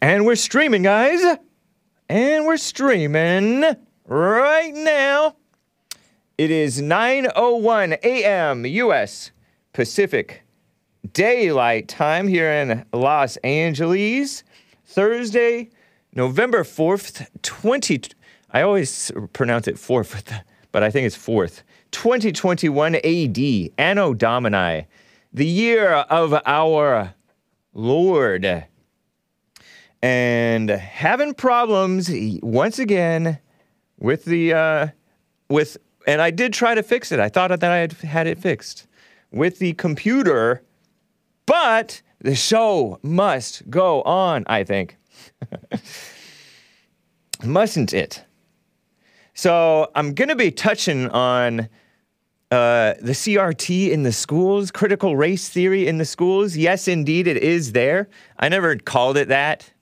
And we're streaming, guys. And we're streaming right now. It is 9:01 a.m. US Pacific Daylight Time here in Los Angeles. Thursday, November 4th, 20 I always pronounce it 4th, but I think it's 4th. 2021 AD, Anno Domini, the year of our Lord. And having problems once again with the uh, with and I did try to fix it. I thought that I had had it fixed with the computer, but the show must go on, I think. Mustn't it? So I'm going to be touching on uh, the CRT in the schools, critical race theory in the schools. Yes, indeed, it is there. I never called it that,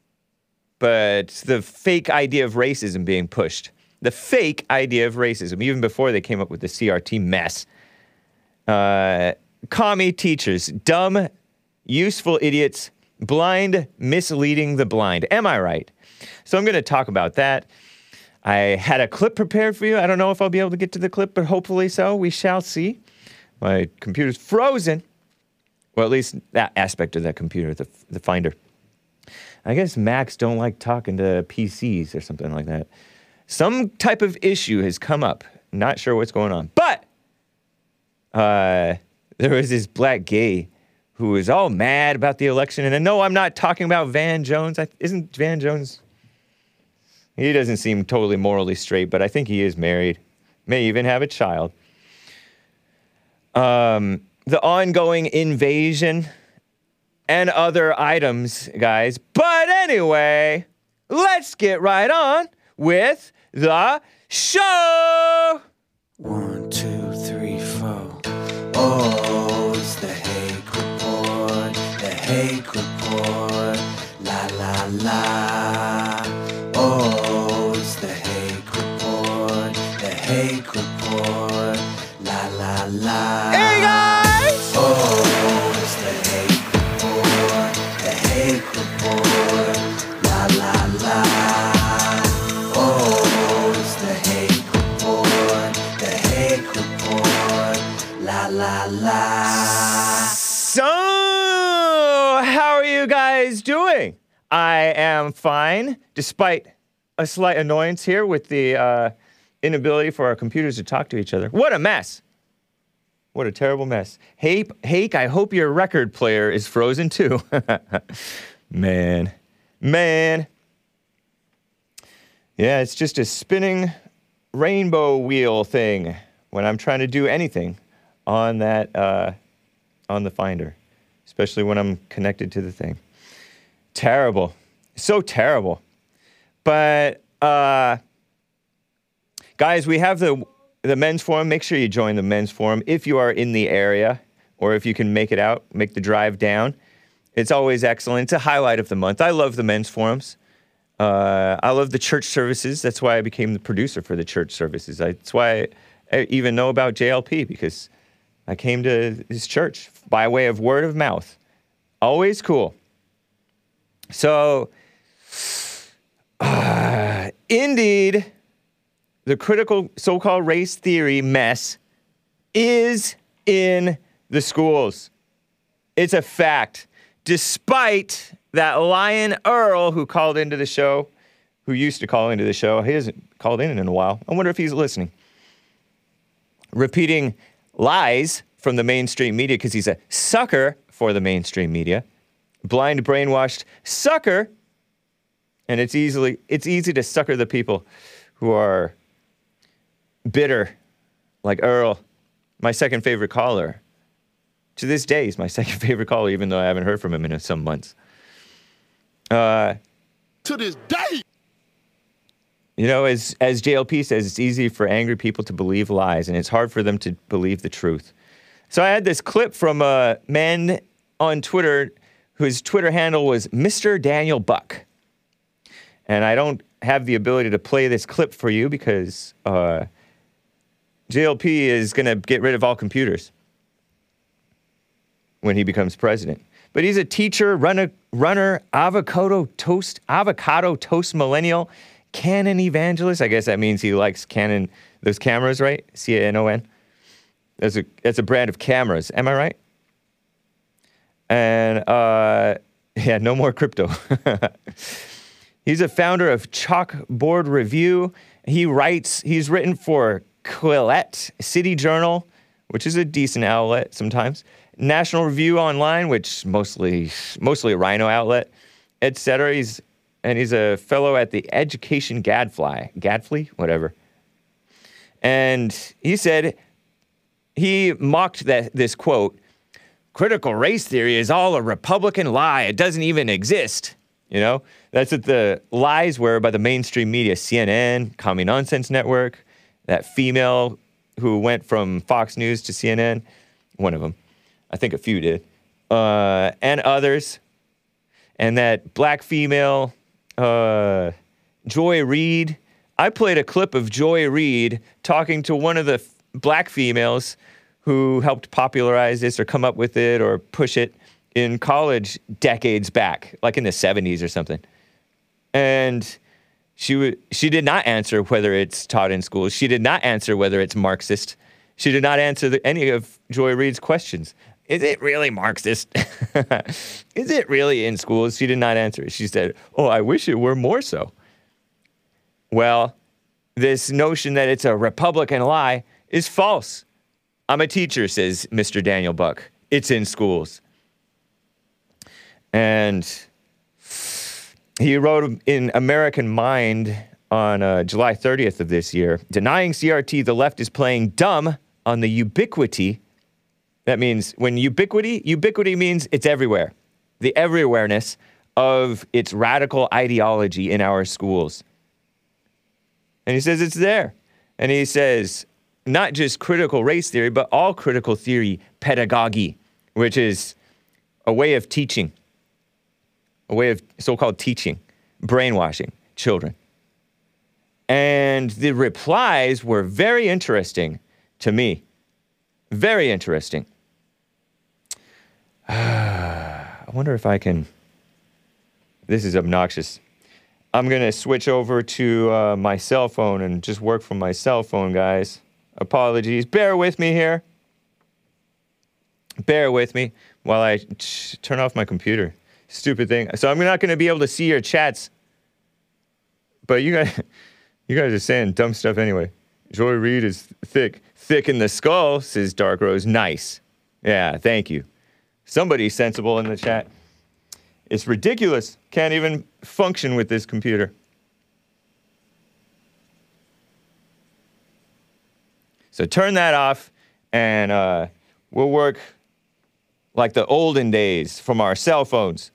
but the fake idea of racism being pushed. The fake idea of racism, even before they came up with the CRT mess. Uh, commie teachers, dumb, useful idiots, blind, misleading the blind. Am I right? So I'm going to talk about that. I had a clip prepared for you. I don't know if I'll be able to get to the clip, but hopefully so. We shall see. My computer's frozen. Well, at least that aspect of that computer, the, the Finder. I guess Macs don't like talking to PCs or something like that. Some type of issue has come up. Not sure what's going on. But uh, there was this black gay who was all mad about the election. And no, I'm not talking about Van Jones. I, isn't Van Jones he doesn't seem totally morally straight, but I think he is married, may even have a child. Um, the ongoing invasion and other items, guys. But anyway, let's get right on with the show. One, two, three, four. Oh, it's the Hake Report, the Hake Report. La la la. I am fine, despite a slight annoyance here with the uh, inability for our computers to talk to each other. What a mess! What a terrible mess. Hake, I hope your record player is frozen too. man, man. Yeah, it's just a spinning rainbow wheel thing when I'm trying to do anything on that uh, on the Finder, especially when I'm connected to the thing. Terrible, so terrible. But uh, guys, we have the the men's forum. Make sure you join the men's forum if you are in the area or if you can make it out, make the drive down. It's always excellent. It's a highlight of the month. I love the men's forums. Uh, I love the church services. That's why I became the producer for the church services. I, that's why I, I even know about JLP because I came to his church by way of word of mouth. Always cool. So, uh, indeed, the critical so called race theory mess is in the schools. It's a fact. Despite that lion Earl who called into the show, who used to call into the show, he hasn't called in in a while. I wonder if he's listening. Repeating lies from the mainstream media because he's a sucker for the mainstream media, blind, brainwashed sucker. And it's easily it's easy to sucker the people who are bitter, like Earl, my second favorite caller. To this day, he's my second favorite caller, even though I haven't heard from him in some months. Uh, to this day. you know, as as JLP says, it's easy for angry people to believe lies, and it's hard for them to believe the truth. So I had this clip from a man on Twitter whose Twitter handle was Mr. Daniel Buck, and I don't have the ability to play this clip for you because uh, JLP is going to get rid of all computers. when he becomes president. But he's a teacher, runner, runner, avocado toast, avocado toast millennial, Canon evangelist. I guess that means he likes Canon, those cameras, right? C A N O N. That's a that's a brand of cameras. Am I right? And uh, yeah, no more crypto. he's a founder of Chalkboard Review. He writes. He's written for Quillette City Journal, which is a decent outlet sometimes. National Review Online, which mostly mostly a Rhino outlet, etc. He's and he's a fellow at the Education Gadfly, Gadfly, whatever. And he said he mocked that this quote critical race theory is all a republican lie. It doesn't even exist you know? That's what the lies were by the mainstream media cnn commie nonsense network that female who went from fox news to cnn one of them i think a few did. Uh, and others. And that black female uh, joy reid. I played a clip of joy reid talking to one of the f- black females who helped popularize this or come up with it or push it in college decades back, like in the 70s or something. And she, w- she did not answer whether it's taught in schools. She did not answer whether it's Marxist. She did not answer the, any of Joy Reid's questions. Is it really Marxist? Is it really in schools? She did not answer. It. She said, Oh, I wish it were more so. Well, this notion that it's a Republican lie is false. I'm a teacher, says Mr. Daniel Buck. It's in schools. And he wrote in American Mind on uh, July 30th of this year denying CRT, the left is playing dumb on the ubiquity. That means when ubiquity, ubiquity means it's everywhere, the everywhereness of its radical ideology in our schools. And he says it's there. And he says not just critical race theory, but all critical theory pedagogy, which is a way of teaching, a way of so called teaching, brainwashing children. And the replies were very interesting to me. Very interesting. I wonder if I can. This is obnoxious. I'm going to switch over to uh, my cell phone and just work from my cell phone, guys. Apologies. Bear with me here. Bear with me while I turn off my computer. Stupid thing. So I'm not going to be able to see your chats. But you guys, you guys are saying dumb stuff anyway. Joy Reid is thick. Thick in the skull, says Dark Rose. Nice. Yeah, thank you. Somebody sensible in the chat. It's ridiculous. Can't even function with this computer. So turn that off, and uh, we'll work like the olden days from our cell phones.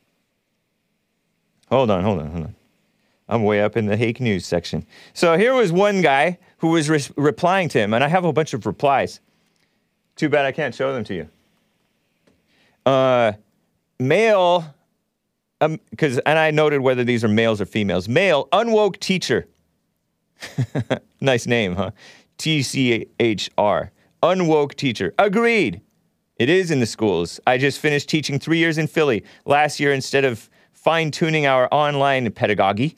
Hold on, hold on, hold on. I'm way up in the Hake News section. So here was one guy who was re- replying to him, and I have a bunch of replies. Too bad I can't show them to you. Uh, male, because, and I noted whether these are males or females. Male, unwoke teacher. nice name, huh? TCHR. Unwoke teacher. Agreed. It is in the schools. I just finished teaching three years in Philly. Last year, instead of fine tuning our online pedagogy,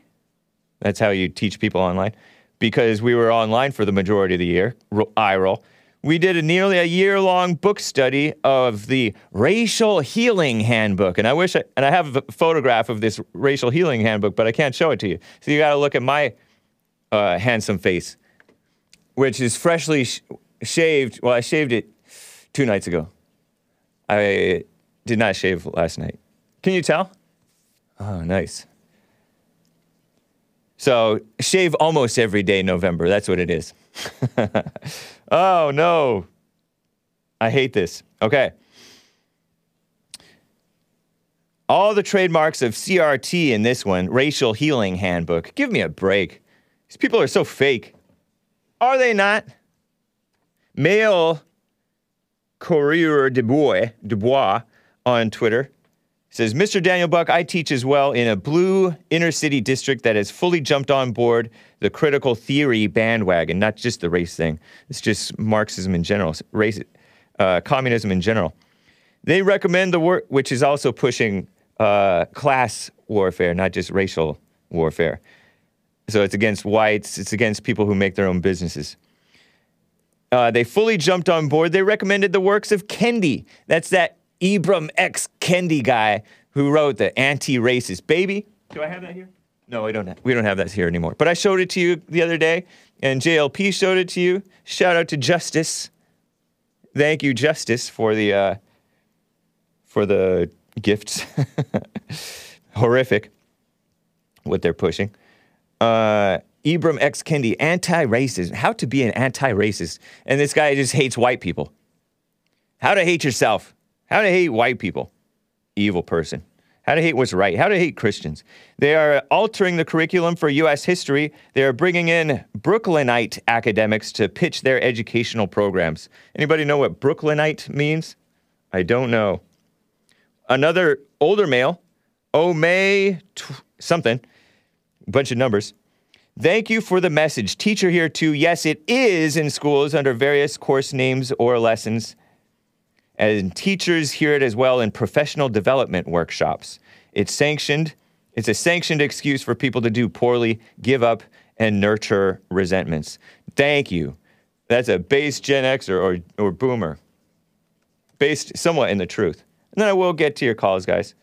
that's how you teach people online, because we were online for the majority of the year, eye roll. We did a nearly a year long book study of the Racial Healing Handbook. And I wish I, and I have a photograph of this Racial Healing Handbook, but I can't show it to you. So you got to look at my uh, handsome face which is freshly sh- shaved. Well, I shaved it two nights ago. I did not shave last night. Can you tell? Oh, nice. So, shave almost every day November. That's what it is. oh, no. I hate this. Okay. All the trademarks of CRT in this one, Racial Healing Handbook. Give me a break. These people are so fake. Are they not? Male Courrier de Bois, on Twitter says, Mr. Daniel Buck, I teach as well in a blue inner city district that has fully jumped on board the critical theory bandwagon, not just the race thing. It's just Marxism in general, race, uh, communism in general. They recommend the work, which is also pushing uh, class warfare, not just racial warfare. So it's against whites, it's against people who make their own businesses. Uh, they fully jumped on board. They recommended the works of Kendi. That's that Ibram X. Kendi guy who wrote the anti-racist baby. Do I have that here? No, we don't. Have, we don't have that here anymore. But I showed it to you the other day, and JLP showed it to you. Shout out to Justice. Thank you, Justice, for the uh, for the gifts. Horrific what they're pushing. Uh, Ibram X. Kendi, anti-racist. How to be an anti-racist, and this guy just hates white people. How to hate yourself. How to hate white people. Evil person. How to hate what's right. How to hate Christians. They are altering the curriculum for U.S. history. They are bringing in Brooklynite academics to pitch their educational programs. Anybody know what Brooklynite means? I don't know. Another older male, Omay t- something, bunch of numbers. Thank you for the message. Teacher here too. Yes, it is in schools under various course names or lessons. And teachers hear it as well in professional development workshops. It's sanctioned. It's a sanctioned excuse for people to do poorly, give up, and nurture resentments. Thank you. That's a base Gen X or, or, or boomer, based somewhat in the truth. And then I will get to your calls, guys.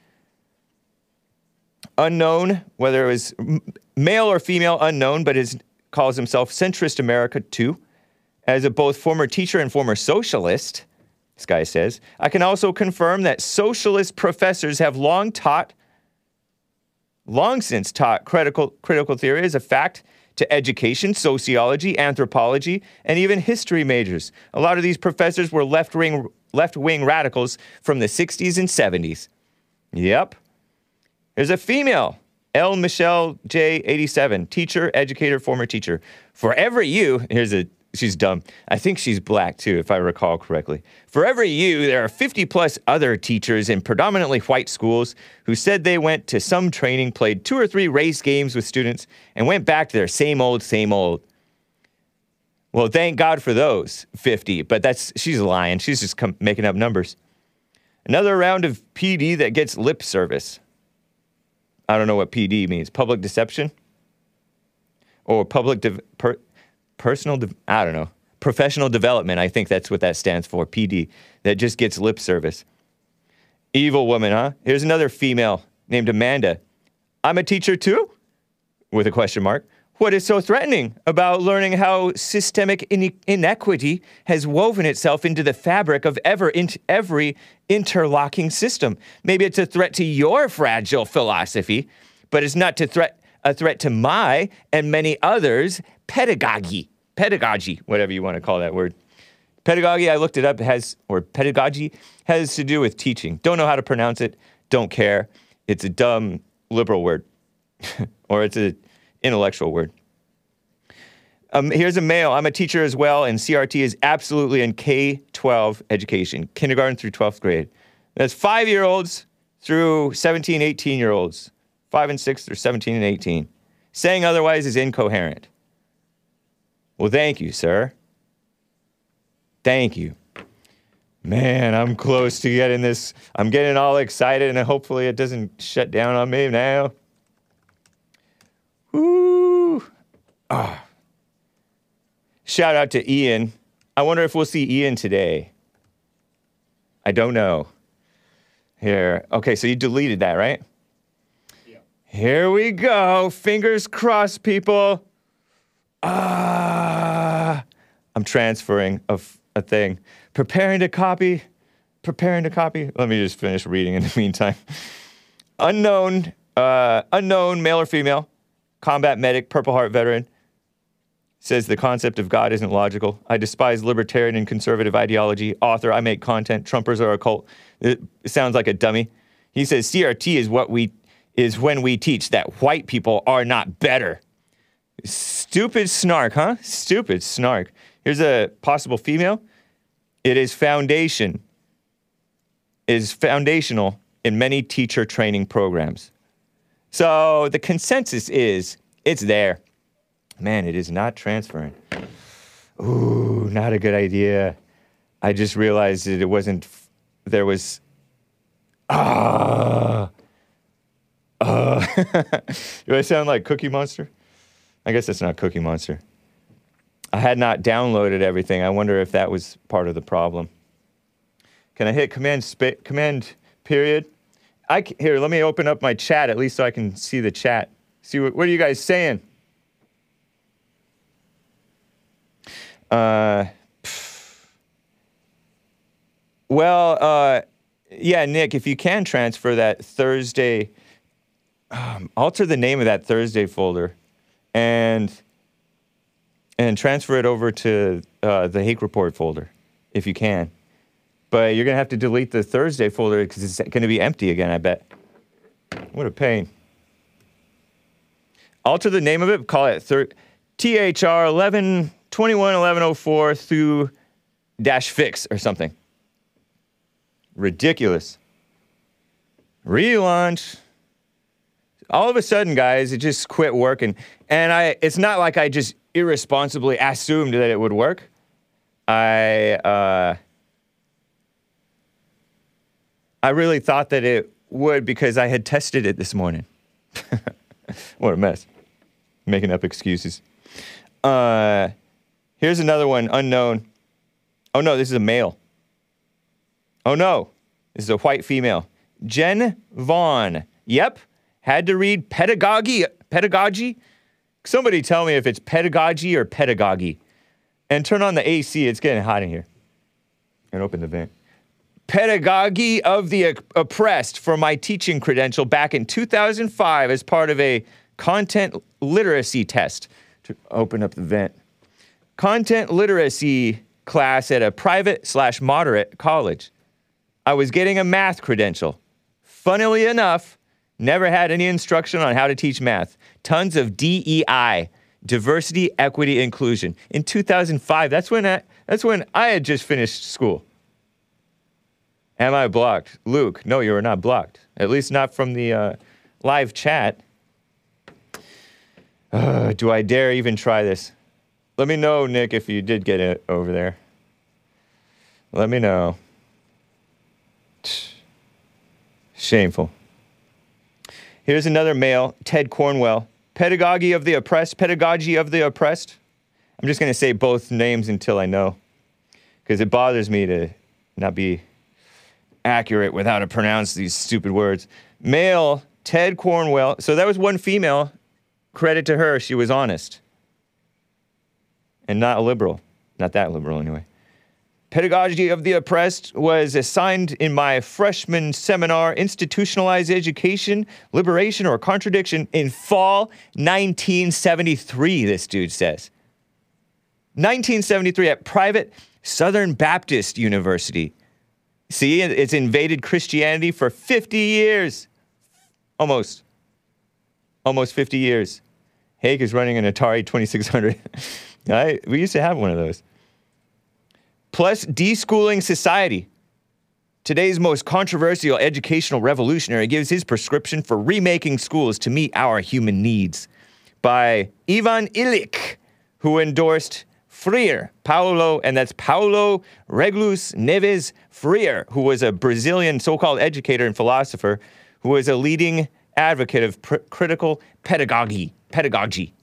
Unknown, whether it was male or female, unknown, but is calls himself Centrist America too. As a both former teacher and former socialist, this guy says, I can also confirm that socialist professors have long taught, long since taught critical, critical theory as a fact to education, sociology, anthropology, and even history majors. A lot of these professors were left wing left wing radicals from the 60s and 70s. Yep. There's a female, L. Michelle J. 87, teacher, educator, former teacher. For every you, here's a she's dumb. I think she's black too, if I recall correctly. For every you, there are 50 plus other teachers in predominantly white schools who said they went to some training, played two or three race games with students, and went back to their same old, same old. Well, thank God for those 50, but that's she's lying. She's just com- making up numbers. Another round of PD that gets lip service. I don't know what PD means. Public deception? Or public de- per- personal de- I don't know. Professional development, I think that's what that stands for, PD. That just gets lip service. Evil woman, huh? Here's another female named Amanda. I'm a teacher too? With a question mark. What is so threatening about learning how systemic ine- inequity has woven itself into the fabric of ever in- every interlocking system? Maybe it's a threat to your fragile philosophy, but it's not to threat a threat to my and many others pedagogy. Pedagogy, whatever you want to call that word. Pedagogy, I looked it up, has, or pedagogy, has to do with teaching. Don't know how to pronounce it, don't care. It's a dumb liberal word, or it's an intellectual word. Um, here's a male. I'm a teacher as well, and CRT is absolutely in K 12 education, kindergarten through 12th grade. That's five year olds through 17, 18 year olds, five and six through 17 and 18. Saying otherwise is incoherent. Well, thank you, sir. Thank you. Man, I'm close to getting this. I'm getting all excited, and hopefully it doesn't shut down on me now. Woo! Ah. Shout out to Ian. I wonder if we'll see Ian today. I don't know. Here. Okay, so you deleted that, right? Yeah. Here we go. Fingers crossed, people. Ah. I'm transferring a, f- a thing. Preparing to copy. Preparing to copy. Let me just finish reading in the meantime. Unknown, uh, unknown male or female, combat medic, Purple Heart veteran, says the concept of God isn't logical. I despise libertarian and conservative ideology. Author, I make content. Trumpers are a cult. It sounds like a dummy. He says CRT is what we is when we teach that white people are not better. Stupid snark, huh? Stupid snark. Here's a possible female. It is foundation. Is foundational in many teacher training programs. So the consensus is it's there. Man, it is not transferring. Ooh, not a good idea. I just realized that it wasn't, there was Ah. Uh, do I sound like Cookie Monster? I guess that's not Cookie Monster. I had not downloaded everything. I wonder if that was part of the problem. Can I hit command spa- command period? I c- here. Let me open up my chat at least so I can see the chat. See what, what are you guys saying? Uh, well, uh, yeah, Nick, if you can transfer that Thursday, um, alter the name of that Thursday folder, and and transfer it over to uh, the Hake Report folder, if you can. But you're gonna have to delete the Thursday folder because it's gonna be empty again. I bet. What a pain. Alter the name of it. Call it thir- THR 11 21 1104 through dash fix or something. Ridiculous. Relaunch. All of a sudden, guys, it just quit working. And I it's not like I just irresponsibly assumed that it would work. I uh I really thought that it would because I had tested it this morning. what a mess. Making up excuses. Uh here's another one, unknown. Oh no, this is a male. Oh no, this is a white female. Jen Vaughn. Yep, had to read pedagogy. Pedagogy? Somebody tell me if it's pedagogy or pedagogy. And turn on the AC, it's getting hot in here. And open the vent. Pedagogy of the Oppressed for my teaching credential back in 2005 as part of a content literacy test. To open up the vent content literacy class at a private slash moderate college. I was getting a math credential. Funnily enough, never had any instruction on how to teach math. Tons of DEI, diversity, equity, inclusion. In 2005, that's when I, that's when I had just finished school. Am I blocked? Luke, no, you are not blocked. At least not from the uh, live chat. Uh, do I dare even try this? Let me know, Nick, if you did get it over there. Let me know. Shameful. Here's another mail, Ted Cornwell. Pedagogy of the oppressed, pedagogy of the oppressed. I'm just going to say both names until I know, because it bothers me to not be accurate with how to pronounce these stupid words. Male, Ted Cornwell. So that was one female. Credit to her, she was honest and not a liberal. Not that liberal, anyway. Pedagogy of the Oppressed was assigned in my freshman seminar, Institutionalized Education, Liberation, or Contradiction, in fall 1973, this dude says. 1973 at private Southern Baptist University. See, it's invaded Christianity for 50 years. Almost. Almost 50 years. Hake is running an Atari 2600. I, we used to have one of those. Plus, deschooling society. Today's most controversial educational revolutionary gives his prescription for remaking schools to meet our human needs by Ivan Illich, who endorsed Freire, Paulo, and that's Paulo Reglus Neves Freire, who was a Brazilian so called educator and philosopher who was a leading advocate of pr- critical pedagogy. Pedagogy.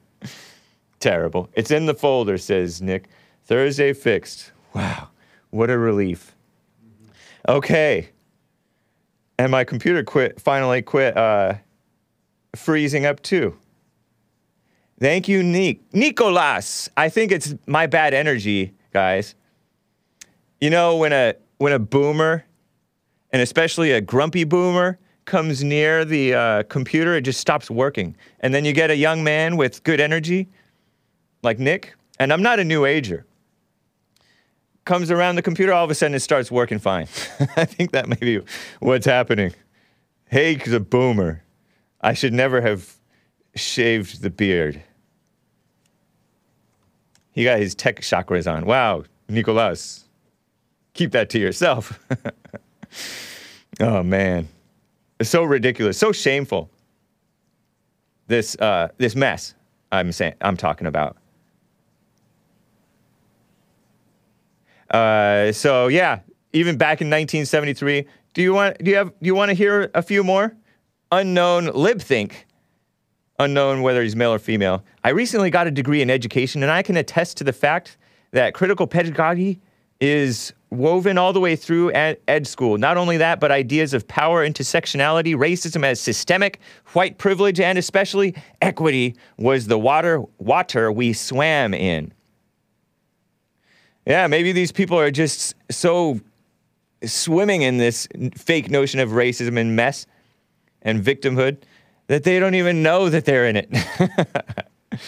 Terrible. It's in the folder, says Nick. Thursday fixed. Wow. What a relief. Okay. And my computer quit finally quit uh, freezing up too. Thank you, Nick. Nicolas. I think it's my bad energy, guys. You know, when a when a boomer, and especially a grumpy boomer, comes near the uh, computer, it just stops working. And then you get a young man with good energy, like Nick, and I'm not a new ager. Comes around the computer, all of a sudden it starts working fine. I think that may be what's happening. Hake's a boomer. I should never have shaved the beard. He got his tech chakras on. Wow, Nicolas. Keep that to yourself. oh man. It's so ridiculous, so shameful. This uh, this mess I'm saying I'm talking about. Uh, so yeah, even back in 1973, Do you want do you have do you want to hear a few more? Unknown libthink. Unknown whether he's male or female. I recently got a degree in education and I can attest to the fact that critical pedagogy is woven all the way through ed, ed school. Not only that, but ideas of power, intersectionality, racism as systemic, white privilege, and especially equity was the water water we swam in. Yeah, maybe these people are just so swimming in this fake notion of racism and mess and victimhood that they don't even know that they're in it.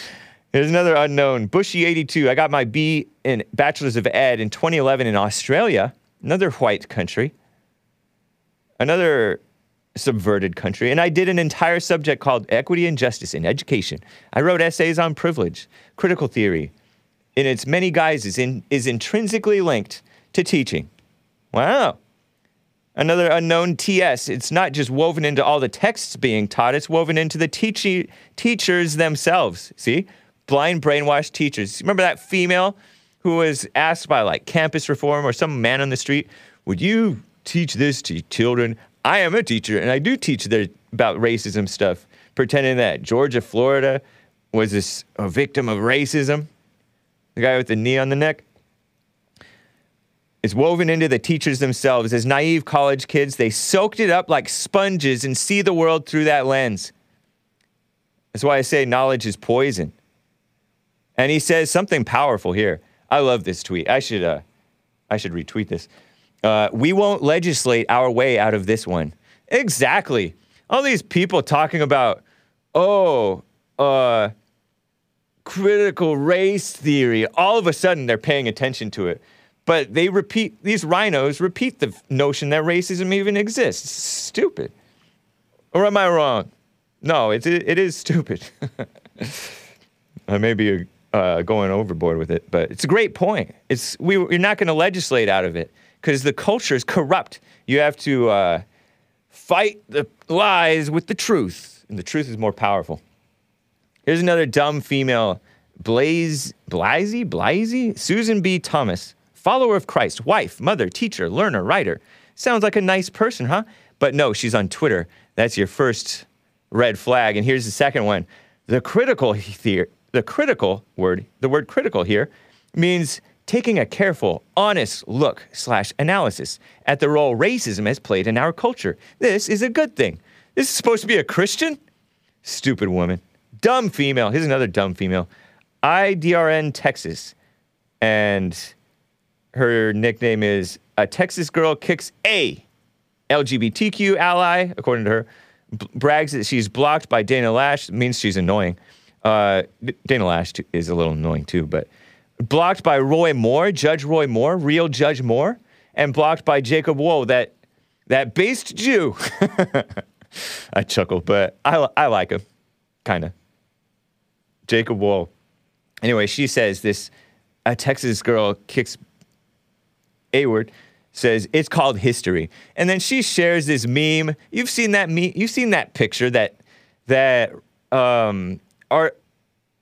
Here's another unknown. Bushy82. I got my B in Bachelor's of Ed in 2011 in Australia, another white country, another subverted country. And I did an entire subject called Equity and Justice in Education. I wrote essays on privilege, critical theory, in its many guises, in, is intrinsically linked to teaching. Wow. Another unknown TS. It's not just woven into all the texts being taught, it's woven into the teaching teachers themselves. See? Blind, brainwashed teachers. Remember that female who was asked by like campus reform or some man on the street, Would you teach this to children? I am a teacher and I do teach there about racism stuff, pretending that George Floyd was this, a victim of racism. The guy with the knee on the neck. It's woven into the teachers themselves. As naive college kids, they soaked it up like sponges and see the world through that lens. That's why I say knowledge is poison. And he says something powerful here. I love this tweet. I should, uh, I should retweet this. Uh, we won't legislate our way out of this one. Exactly. All these people talking about, oh, uh, critical race theory. All of a sudden, they're paying attention to it. But they repeat, these rhinos repeat the notion that racism even exists. Stupid. Or am I wrong? No, it, it is stupid. I may be uh, going overboard with it, but it's a great point. It's, we, you're not going to legislate out of it because the culture is corrupt. You have to uh, fight the lies with the truth, and the truth is more powerful. Here's another dumb female, Blaze, Blasey, Blasey, Susan B. Thomas, follower of Christ, wife, mother, teacher, learner, writer. Sounds like a nice person, huh? But no, she's on Twitter. That's your first red flag. And here's the second one. The critical theory, the critical word, the word critical here means taking a careful, honest look slash analysis at the role racism has played in our culture. This is a good thing. This is supposed to be a Christian? Stupid woman. Dumb female. Here's another dumb female. IDRN Texas. And her nickname is a Texas girl kicks a LGBTQ ally, according to her. B- brags that she's blocked by Dana Loesch. Means she's annoying. Uh, Dana Loesch t- is a little annoying too, but blocked by Roy Moore, Judge Roy Moore, real Judge Moore, and blocked by Jacob Wohl, that that based Jew. I chuckle, but I, I like him, kind of. Jacob Wohl. Anyway, she says this a Texas girl kicks a word says it's called history. And then she shares this meme. You've seen that meme you've seen that picture that that um are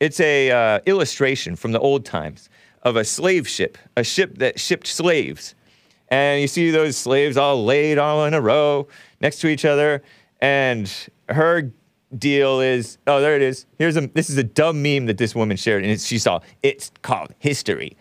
it's a uh, illustration from the old times of a slave ship a ship that shipped slaves. And you see those slaves all laid all in a row next to each other. And her deal is oh there it is. Here's a this is a dumb meme that this woman shared and she saw it's called history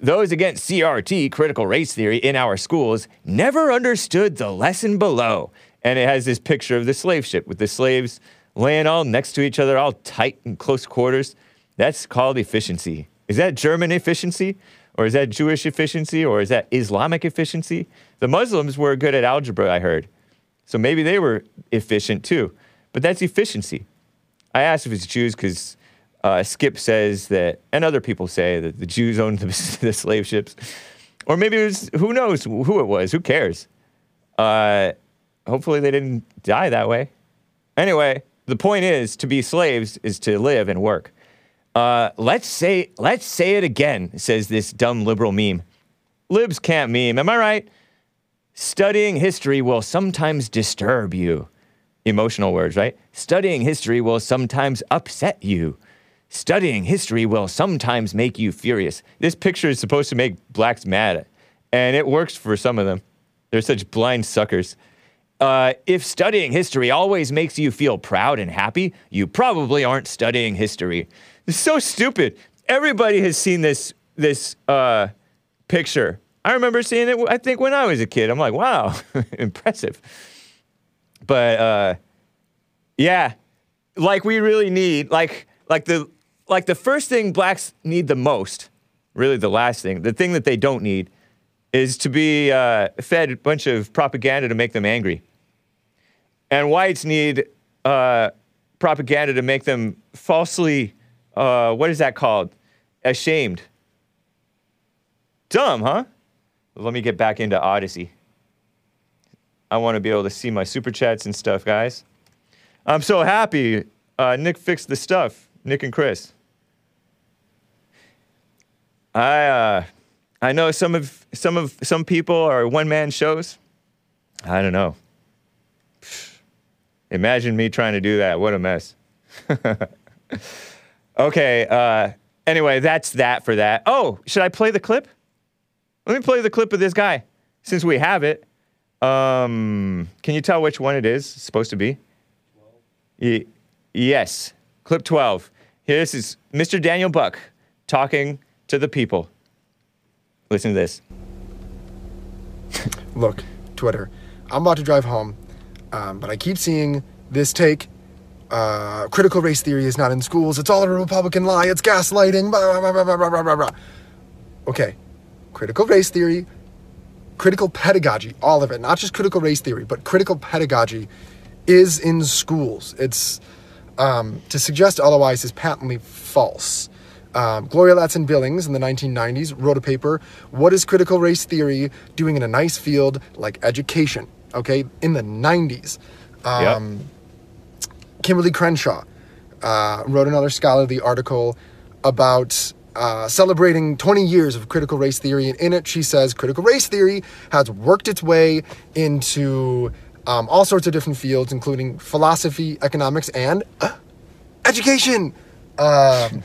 those against CRT, critical race theory, in our schools never understood the lesson below. And it has this picture of the slave ship with the slaves laying all next to each other, all tight in close quarters. That's called efficiency. Is that German efficiency? Or is that Jewish efficiency? Or is that Islamic efficiency? The Muslims were good at algebra, I heard. So maybe they were efficient too. But that's efficiency. I asked if it's Jews because uh, Skip says that, and other people say that the Jews owned the, the slave ships. Or maybe it was, who knows who it was? Who cares? Uh, hopefully they didn't die that way. Anyway, the point is to be slaves is to live and work. Uh, let's say let's say it again, says this dumb liberal meme. Libs can't meme, am I right? Studying history will sometimes disturb you. Emotional words, right? Studying history will sometimes upset you. Studying history will sometimes make you furious. This picture is supposed to make blacks mad, and it works for some of them. They're such blind suckers. Uh, if studying history always makes you feel proud and happy, you probably aren't studying history. It's so stupid. Everybody has seen this this uh, picture. I remember seeing it. I think when I was a kid, I'm like, wow, impressive. But uh, yeah, like we really need like like the like the first thing blacks need the most, really the last thing, the thing that they don't need, is to be uh, fed a bunch of propaganda to make them angry. And whites need uh, propaganda to make them falsely, uh, what is that called? Ashamed. Dumb, huh? Let me get back into Odysee. I want to be able to see my super chats and stuff, guys. I'm so happy. Uh, Nick fixed the stuff. Nick and Chris. I uh, I know some of some of some people are one man shows. I don't know. Imagine me trying to do that. What a mess. okay. Uh, anyway, that's that for that. Oh, should I play the clip? Let me play the clip of this guy since we have it. Um, can you tell which one it is supposed to be? Yes, clip 12. Here, this is Mr. Daniel Buck talking to the people. Listen to this. Look, Twitter, I'm about to drive home, um, but I keep seeing this take. Uh, critical race theory is not in schools. It's all a Republican lie. It's gaslighting. Blah, blah, blah, blah, blah, blah, blah. Okay, critical race theory, critical pedagogy, all of it, not just critical race theory, but critical pedagogy is in schools. It's um, to suggest otherwise is patently false. Um, Gloria Ladson-Billings in the 1990s wrote a paper, What is Critical Race Theory Doing in a Nice Field Like Education? Okay, in the 90s. Um, Kimberlé Crenshaw uh, wrote another scholarly article about uh, celebrating 20 years of critical race theory. And in it, she says critical race theory has worked its way into um, all sorts of different fields, including philosophy, economics, and uh, education. Um,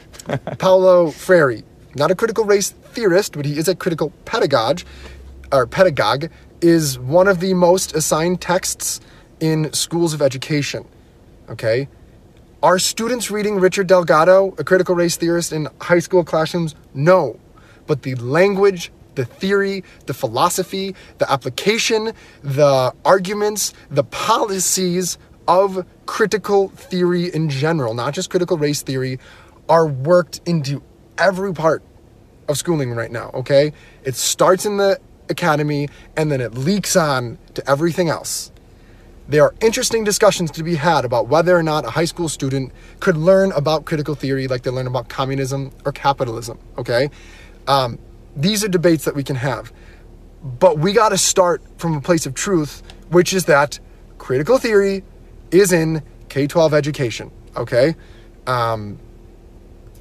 Paulo Freire, not a critical race theorist, but he is a critical pedagogue, or pedagogue, is one of the most assigned texts in schools of education. Okay? Are students reading Richard Delgado, a critical race theorist, in high school classrooms? No. But the language, the theory, the philosophy, the application, the arguments, the policies of critical theory in general, not just critical race theory, are worked into every part of schooling right now, okay? It starts in the academy and then it leaks on to everything else. There are interesting discussions to be had about whether or not a high school student could learn about critical theory like they learn about communism or capitalism, okay? Um, these are debates that we can have. But we got to start from a place of truth, which is that critical theory is in K 12 education, okay? Um,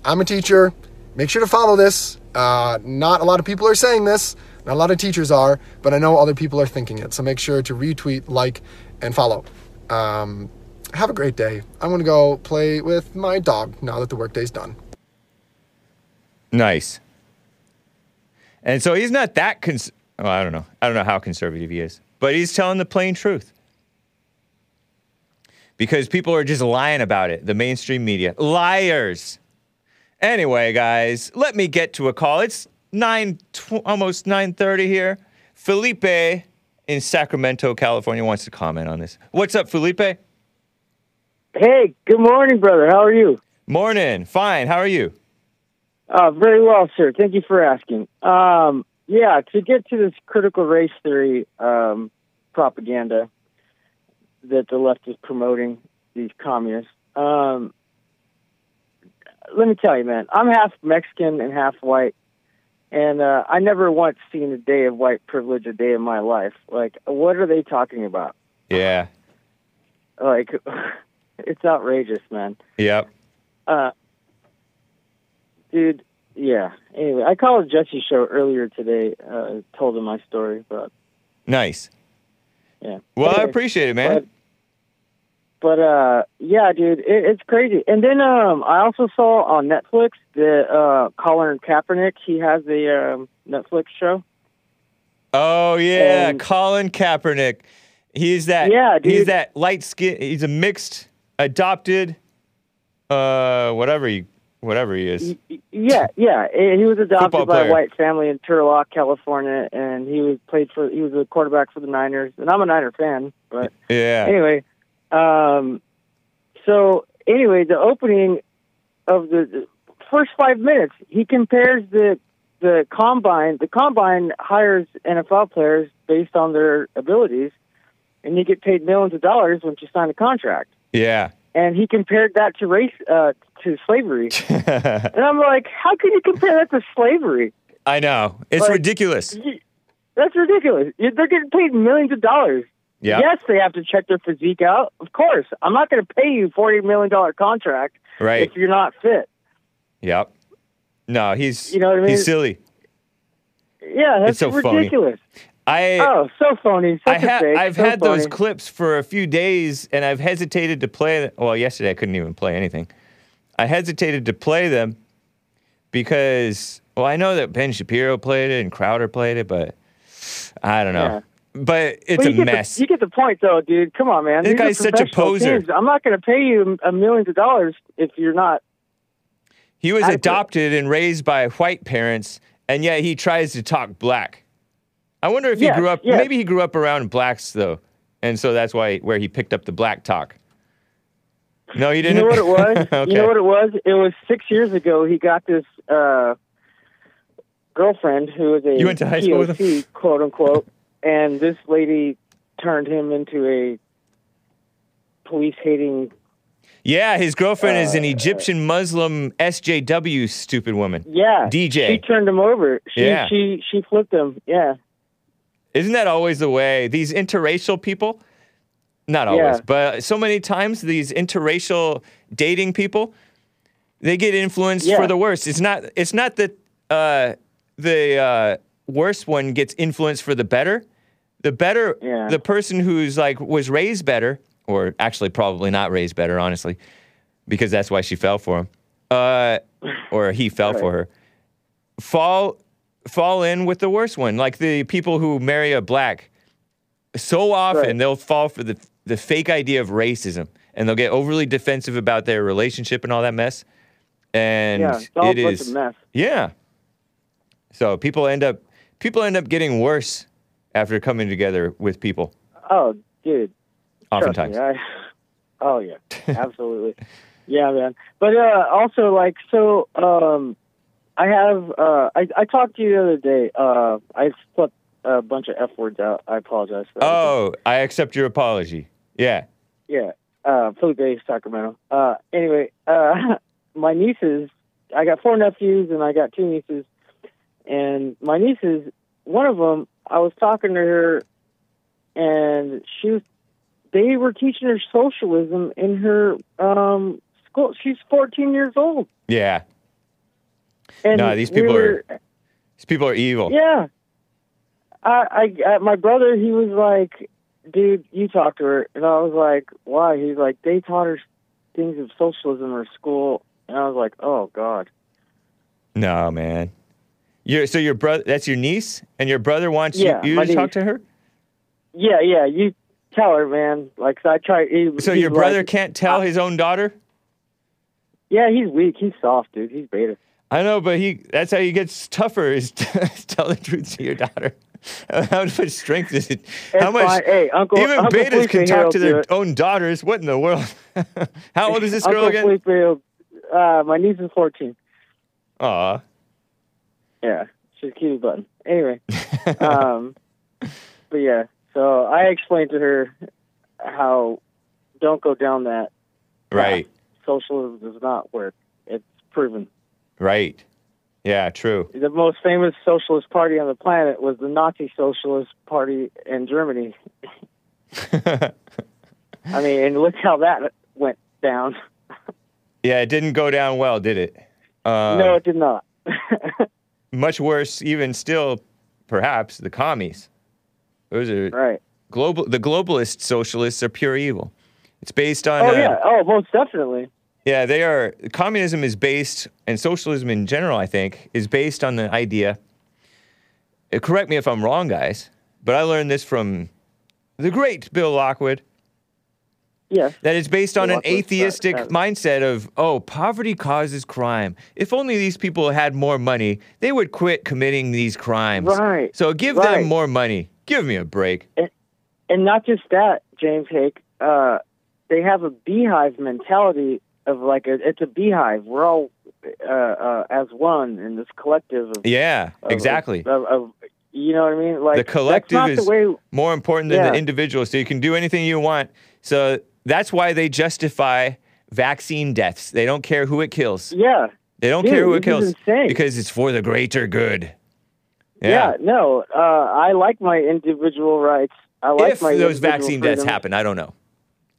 I'm a teacher. Make sure to follow this. Uh, not a lot of people are saying this. Not a lot of teachers are, but I know other people are thinking it. So make sure to retweet, like, and follow. Um, have a great day. I'm going to go play with my dog now that the workday's done. Nice. And so he's not that cons- well, I don't know. I don't know how conservative he is, but he's telling the plain truth. Because people are just lying about it. The mainstream media. Liars. Anyway, guys, let me get to a call. It's 9 tw- almost 9:30 here. Felipe in Sacramento, California wants to comment on this. What's up, Felipe? Hey, good morning, brother. How are you? Morning. Fine. How are you? Uh, very well, sir. Thank you for asking. Um, yeah, to get to this critical race theory um, propaganda that the left is promoting, these communists. Um, let me tell you, man, I'm half Mexican and half white, and uh, I never once seen a day of white privilege a day in my life. Like, what are they talking about? Yeah. Like, it's outrageous, man. Yep. Uh, dude, yeah. Anyway, I called Jesse show earlier today. Uh, told him my story, but Nice. yeah. Well, I appreciate it, man. But, uh, yeah, dude, it, it's crazy. And then um, I also saw on Netflix that uh, Colin Kaepernick he has a um, Netflix show. Oh yeah, And- Colin Kaepernick. He's that. Yeah, dude. He's that light skin. He's a mixed, adopted, uh, whatever he, whatever he is. Yeah, yeah. He was adopted by a white family in Turlock, California, and he was played for. He was a quarterback for the Niners, and I'm a Niner fan. But Yeah. anyway, um, so anyway, the opening of the, the first five minutes, he compares the the combine. The combine hires NFL players based on their abilities, and you get paid millions of dollars once you sign a contract. Yeah. And he compared that to race uh, to slavery. And I'm like, how can you compare that to slavery? I know. It's Like- ridiculous. That's ridiculous. You- They're getting paid millions of dollars. Yeah. Yes, they have to check their physique out. Of course. I'm not going to pay you $40 million contract Right. if you're not fit. Yep. No, he's You know what I mean? he's silly. Yeah, that's It's so phony. ridiculous. I Oh, so phony. I Such a ha-. I've so had those clips for a few days, and I've hesitated to play. Them. Well, yesterday I couldn't even play anything. I hesitated to play them because, well, I know that Ben Shapiro played it and Crowder played it, but I don't know. Yeah. But it's a you get mess. The, you get the point, though, dude. Come on, man. This These guy's such a poser. teams. I'm not going to pay you a millions of dollars if you're not. he was adequate. adopted and raised by white parents, and yet he tries to talk black. I wonder if he grew up. yes. Maybe he grew up around blacks though, and so that's why where he picked up the black talk. No, you You didn't. You know what it was? okay. You know what it was? It was six years ago. He got this uh, girlfriend who was a You went to high school with him? Quote unquote, and this lady turned him into a police hating. Yeah, his girlfriend is Uh, an Egyptian Muslim SJW stupid woman. Yeah, DJ. She turned him over. She Yeah. she she flipped him. Yeah, Isn't that always the way? These interracial people, not always, Yeah. but so many times these interracial dating people, they get influenced Yeah. for the worst. It's not. It's not that uh, the uh, worst one gets influenced for the better. The better, Yeah. the person who's like was raised better, or actually probably not raised better, honestly, because that's why she fell for him, uh, or he fell for her. Fall, fall in with the worst one, like the people who marry a black. So often Right. they'll fall for the the fake idea of racism, and they'll get overly defensive about their relationship and all that mess. And yeah. It's all it is mess. yeah. So people end up people end up getting worse after coming together with people. Oh, dude. Oftentimes. me, I, oh yeah, absolutely. yeah, man. But uh, also, like, so um, I have. Uh, I I talked to you the other day. Uh, I flipped a bunch of f words out. I apologize. Oh, I accept your apology. Yeah. yeah. Uh, Felipe Sacramento. Uh, anyway, uh, my nieces. I got four nephews and I got two nieces, and my nieces. One of them, I was talking to her, and she was. They were teaching her socialism in her um, school. She's 14 years old. Yeah. And No, these people are these people are evil. Yeah. I, I, uh, my brother, he was like, dude, you talk to her. And I was like, why? He's like, they taught her things of socialism in her school. And I was like, oh, God. No, man. Your so your brother that's your niece and your brother wants Yeah, you, you to talk to her? Yeah, yeah, you tell her, man. Like, I tried. He, So your brother like- can't tell his own daughter? Yeah, he's weak. He's soft, dude. He's beta. I know, but he that's how he gets tougher is tell the truth to your daughter. How much strength is it? How much fine. Hey, Uncle- even Uncle betas Felipe can talk to their own daughters. What in the world? how old is this girl Uncle again? Felipe, uh, my niece is 14. Aw. Yeah, she's a cutie button. Anyway, um, but yeah, so I explained to her how don't go down that. Right. Socialism does not work. It's proven. Right. Yeah, true. The most famous socialist party on the planet was the Nazi Socialist Party in Germany. I mean, and look how that went down. yeah, it didn't go down well, did it? Uh, no, it did not. much worse, even still, perhaps the commies. Those are right. global. The globalist socialists are pure evil. It's based on. Oh uh, yeah. Oh, most definitely. Yeah, they are. Communism is based, and socialism in general, I think, is based on the idea. uh, correct me if I'm wrong, guys, but I learned this from the great Bill Lockwood Yes. that it's based on an atheistic that- that- mindset of, oh, poverty causes crime. If only these people had more money, they would quit committing these crimes. Right, So give right. them more money. Give me a break. and not just that, James Hake. Uh, they have a beehive mentality of like a, it's a beehive. We're all uh, uh, as one in this collective. Of, Yeah, of- exactly. Of, of, you know what I mean? Like the collective is the way. more important than the individual. So you can do anything you want. So that's why they justify vaccine deaths. They don't care who it kills. Yeah. They don't Dude, care who it kills insane. because it's for the greater good. Yeah. Yeah. no, uh, I like my individual rights. I like if my those vaccine deaths happen, I don't know.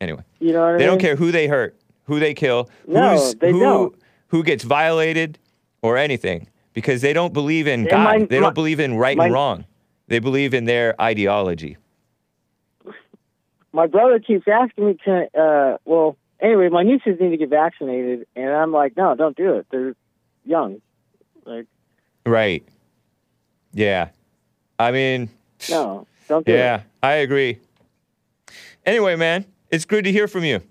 Anyway, You know what I mean? they don't care who they hurt, who they kill, No, they who don't. who gets violated, or anything because they don't believe in And God. my- they my- don't believe in right my- and wrong. They believe in their ideology. My brother keeps asking me to. Uh, well, anyway, my nieces need to get vaccinated, and I'm like, no, don't do it. They're young. Like, Right. Yeah. I mean, no, don't do it. yeah, I agree. Anyway, man, it's good to hear from you.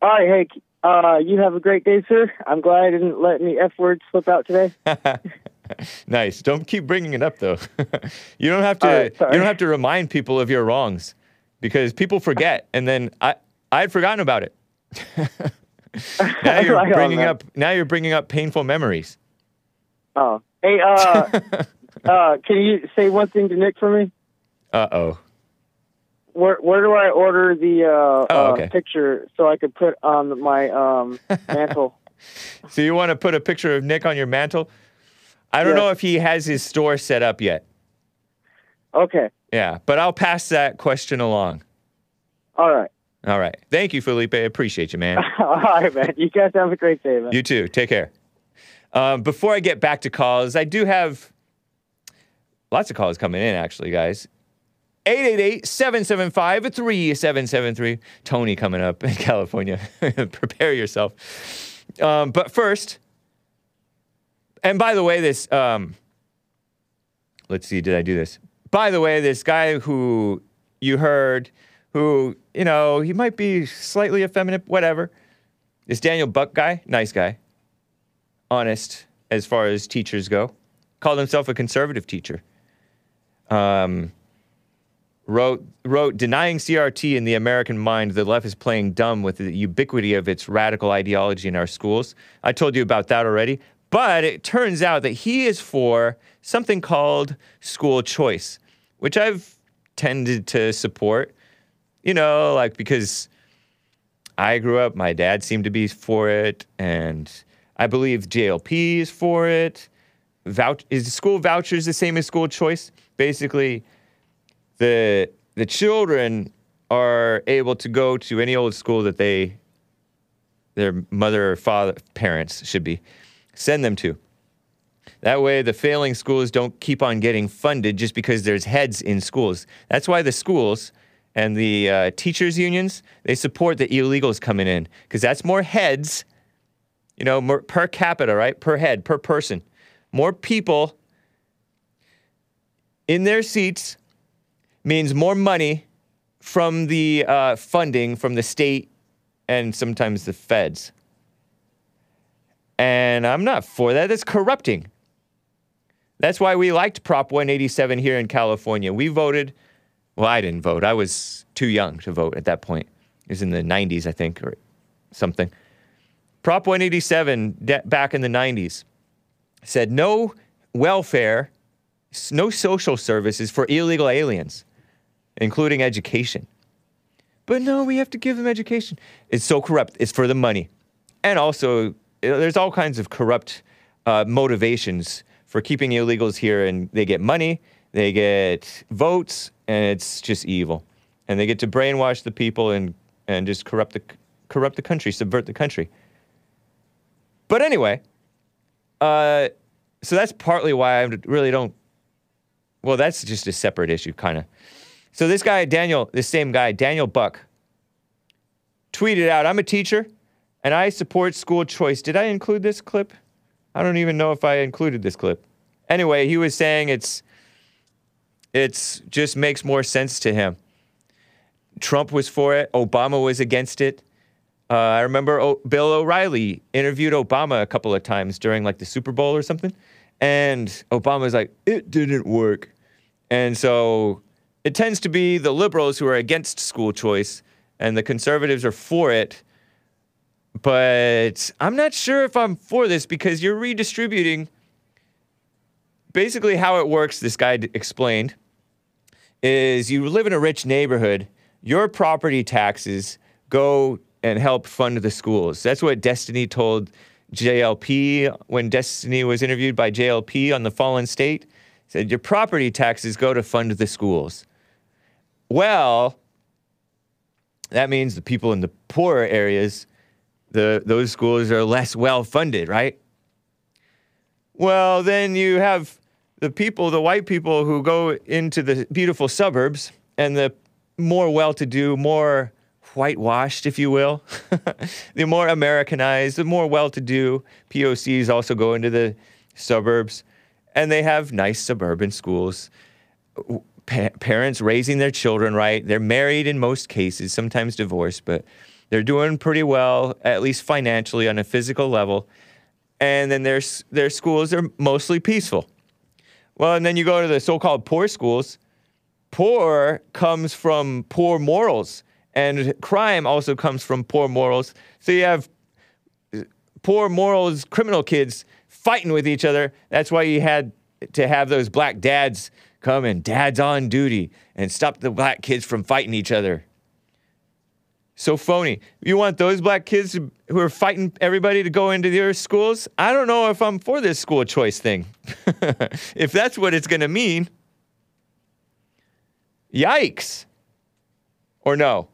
All right, hey, uh, you have a great day, sir. I'm glad I didn't let any f words slip out today. nice. Don't keep bringing it up though. you don't have to. Right, you don't have to remind people of your wrongs because people forget, and then I I had forgotten about it. now you're bringing up now you're bringing up painful memories. Oh, hey, uh, uh, can you say one thing to Nick for me? Uh oh. Where where do I order the uh, Oh, okay. uh, picture so I could put on my um, mantle? So you want to put a picture of Nick on your mantle? I don't know if he has his store set up yet. Okay, Yeah, but I'll pass that question along. all right, All right. Thank you, Felipe. I appreciate you, man. all right, man. You guys have a great day, man. You too. Take care. Um, before I get back to calls, I do have lots of calls coming in, actually, guys. 888 775 3773. Tony coming up in California. Prepare yourself. Um, but first, and by the way, this, um, let's see, did I do this? By the way, this guy who you heard, who, you know, he might be slightly effeminate, whatever. This Daniel Buck guy, nice guy, honest as far as teachers go, called himself a conservative teacher. Um, wrote wrote denying CRT in the American mind, the left is playing dumb with the ubiquity of its radical ideology in our schools. I told you about that already. But it turns out that he is for something called school choice, which I've tended to support. You know, like because I grew up, my dad seemed to be for it, and I believe JLP is for it. Vouch- is school vouchers the same as school choice? Basically, the the children are able to go to any old school that they their mother or father parents should be send them to. That way, the failing schools don't keep on getting funded just because there's heads in schools. That's why the schools and the uh, teachers unions they support the illegals coming in because that's more heads, you know, more, per capita, right? Per head, per person, more people in their seats means more money from the uh, funding from the state and sometimes the feds. And I'm not for that. That's corrupting. That's why we liked Prop 187 here in California. We voted, well, I didn't vote. I was too young to vote at that point. It was in the 90s, I think, or something. Prop 187 de- back in the 90s said no welfare, no social services for illegal aliens, including education. But no, we have to give them education. It's so corrupt. It's for the money. And also, there's all kinds of corrupt uh, motivations for keeping illegals here, and they get money, they get votes, and it's just evil. And they get to brainwash the people and, and just corrupt the, corrupt the country, subvert the country. But anyway, uh, so that's partly why I really don't. Well, that's just a separate issue, kind of. So this guy, Daniel, this same guy, Daniel Buck, tweeted out, I'm a teacher and I support school choice. Did I include this clip? I don't even know if I included this clip. Anyway, he was saying it's It's just makes more sense to him. Trump was for it. Obama was against it. Uh, I remember o- Bill O'Reilly interviewed Obama a couple of times during like the Super Bowl or something, and Obama was like, "It didn't work," and so it tends to be the liberals who are against school choice, and the conservatives are for it. But I'm not sure if I'm for this because you're redistributing. Basically, how it works, this guy d- explained, is you live in a rich neighborhood, your property taxes go and help fund the schools. That's what Destiny told JLP when Destiny was interviewed by JLP on the Fallen State. Said your property taxes go to fund the schools. Well, that means the people in the poorer areas, the those schools are less well funded, right? Well, then you have the people, the white people who go into the beautiful suburbs and the more well to do, more whitewashed, if you will, the more Americanized, the more well to do POCs also go into the suburbs and they have nice suburban schools. Pa- parents raising their children right. They're married in most cases, sometimes divorced, but they're doing pretty well, at least financially on a physical level. And then their, their schools are mostly peaceful. Well, and then you go to the so called poor schools. Poor comes from poor morals, and crime also comes from poor morals. So you have uh, poor morals, criminal kids fighting with each other. That's why you had to have those black dads come and dads on duty and stop the black kids from fighting each other. So phony. You want those black kids who are fighting everybody to go into their schools? I don't know if I'm for this school choice thing. if that's what it's going to mean. Yikes. Or no?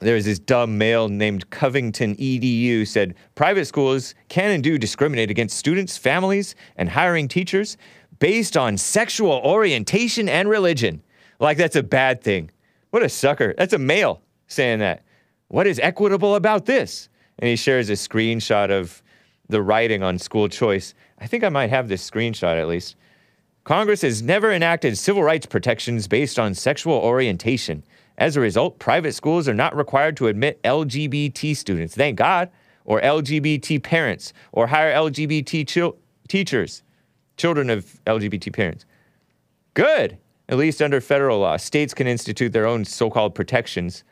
There's this dumb male named Covington EDU said private schools can and do discriminate against students, families, and hiring teachers based on sexual orientation and religion. Like that's a bad thing. What a sucker. That's a male saying that. What is equitable about this? And he shares a screenshot of the writing on school choice. I think I might have this screenshot at least. Congress has never enacted civil rights protections based on sexual orientation. As a result, private schools are not required to admit LGBT students, thank God, or LGBT parents, or hire LGBT chil- teachers, children of LGBT parents. Good. At least under federal law, states can institute their own so called protections.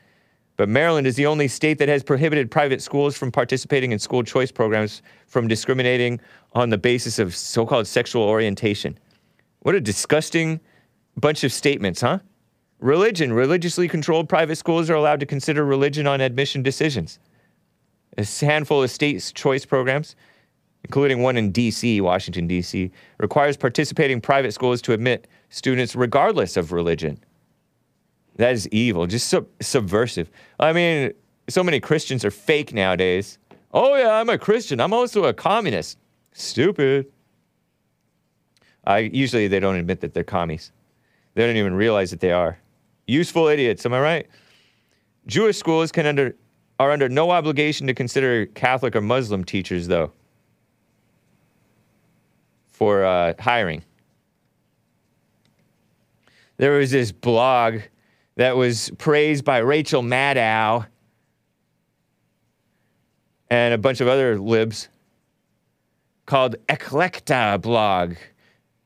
But Maryland is the only state that has prohibited private schools from participating in school choice programs from discriminating on the basis of so called sexual orientation. What a disgusting bunch of statements, huh? Religion. Religiously controlled private schools are allowed to consider religion on admission decisions. A handful of state choice programs, including one in D.C., Washington, D.C., requires participating private schools to admit students regardless of religion. That is evil, just sub- subversive. I mean, so many Christians are fake nowadays. Oh, yeah, I'm a Christian. I'm also a communist. Stupid. I, usually they don't admit that they're commies. They don't even realize that they are. Useful idiots, am I right? Jewish schools can under, are under no obligation to consider Catholic or Muslim teachers, though, for uh, hiring. There was this blog that was praised by Rachel Maddow and a bunch of other libs called Eclectablog.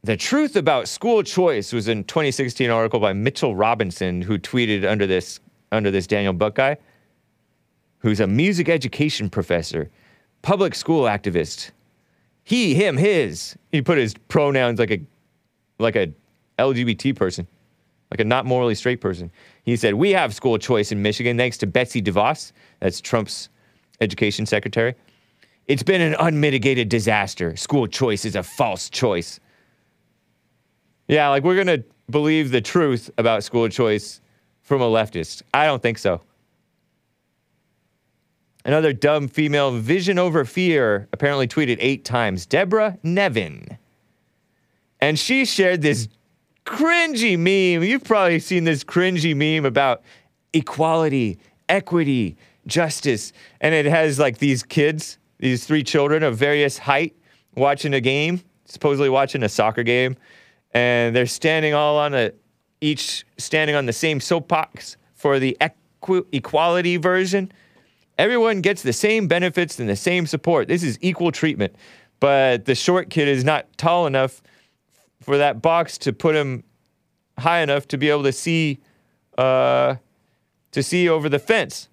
The truth about school choice was in 2016 article by Mitchell Robinson, who tweeted under this under this Daniel Buckeye, who's a music education professor, public school activist. He, him, his. He put his pronouns like a like a LGBT person, like a not morally straight person. He said, "We have school choice in Michigan thanks to Betsy DeVos, that's Trump's education secretary. It's been an unmitigated disaster. School choice is a false choice." Yeah, like we're gonna believe the truth about school choice from a leftist. I don't think so. Another dumb female, vision over fear, apparently tweeted eight times. Deborah Nevin. And she shared this cringy meme. You've probably seen this cringy meme about equality, equity, justice. And it has like these kids, these three children of various height watching a game. supposedly watching a soccer game, and they're standing all on a, each standing on the same soapbox for the equi- equality version. Everyone gets the same benefits and the same support. This is equal treatment. But the short kid is not tall enough for that box to put him high enough to be able to see uh, to see over the fence.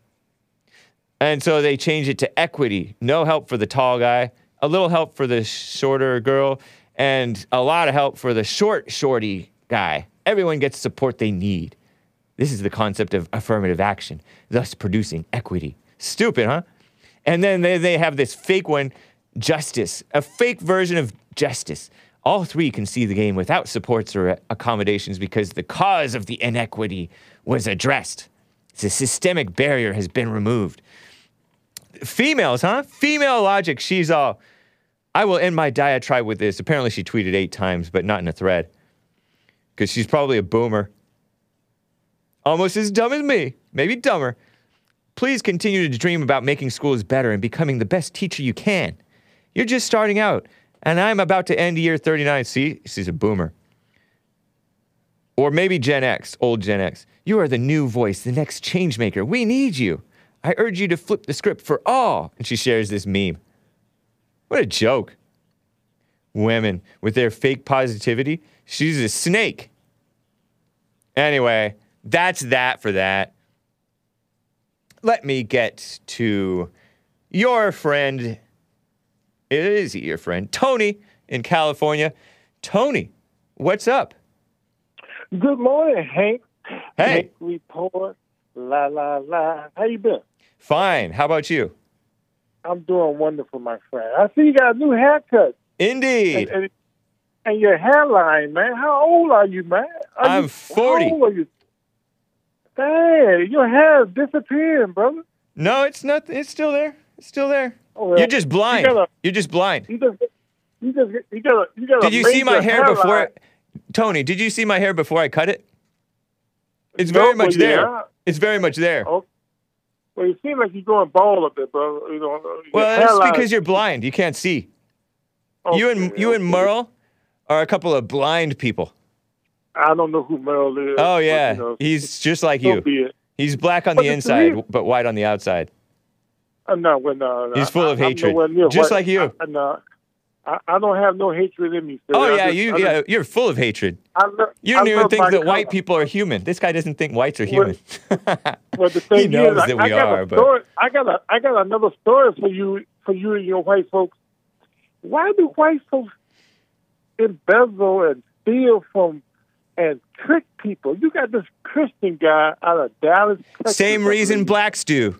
And so they change it to equity. No help for the tall guy, a little help for the shorter girl, and a lot of help for the short, shorty guy. Everyone gets support they need. This is the concept of affirmative action, thus producing equity. Stupid, huh? And then they, they have this fake one, justice, a fake version of justice. All three can see the game without supports or accommodations because the cause of the inequity was addressed. The systemic barrier has been removed. Females, huh? Female logic. She's all, I will end my diatribe with this. Apparently, she tweeted eight times, but not in a thread because she's probably a boomer. Almost as dumb as me, maybe dumber. Please continue to dream about making schools better and becoming the best teacher you can. You're just starting out, and I'm about to end year 39. See, she's a boomer. Or maybe Gen X, old Gen X. You are the new voice, the next change maker. We need you. I urge you to flip the script for all. And she shares this meme. What a joke. Women with their fake positivity. She's a snake. Anyway, that's that for that. Let me get to your friend. Is he your friend? Tony in California. Tony, what's up? Good morning, Hake. Hey. Hake report. La la la. How you been? Fine. How about you? I'm doing wonderful, my friend. I see you got a new haircut Indeed. and, and, and your hairline, man. How old are you, man? Are I'm you, 40. How old are you? Dang, your hair is disappearing, brother. No, it's not. It's still there. It's still there. Oh, You're just blind. You You're just blind. you just, you just, you gotta, you gotta. Did you see my hair before? hairline. Tony, did you see my hair before I cut it? It's very No, much but there. It's very much there. Oh, well, you seem like you're going bald a bit, brother. You know, well, that's hairline- because you're blind. You can't see. you and Okay, you and. Merle are a couple of blind people. I don't know who Merle is. Oh but, yeah, you know, he's just like you. He's black on But the inside, but white on the outside. Uh, no, well, no, no. He's full of I- hatred, just white. like you. I, no, I, I don't have no hatred in me. Sir. Oh I yeah, just- you I yeah, you're full of hatred. I lo- You don't even think that white people are human. This guy doesn't think whites are human. Well, the thing he knows is, that I, we got are, but story, I got a, I got another story for you, for you and your white folks. Why do white folks embezzle and steal from and trick people? You got this Christian guy out of Dallas, Texas. same reason blacks do.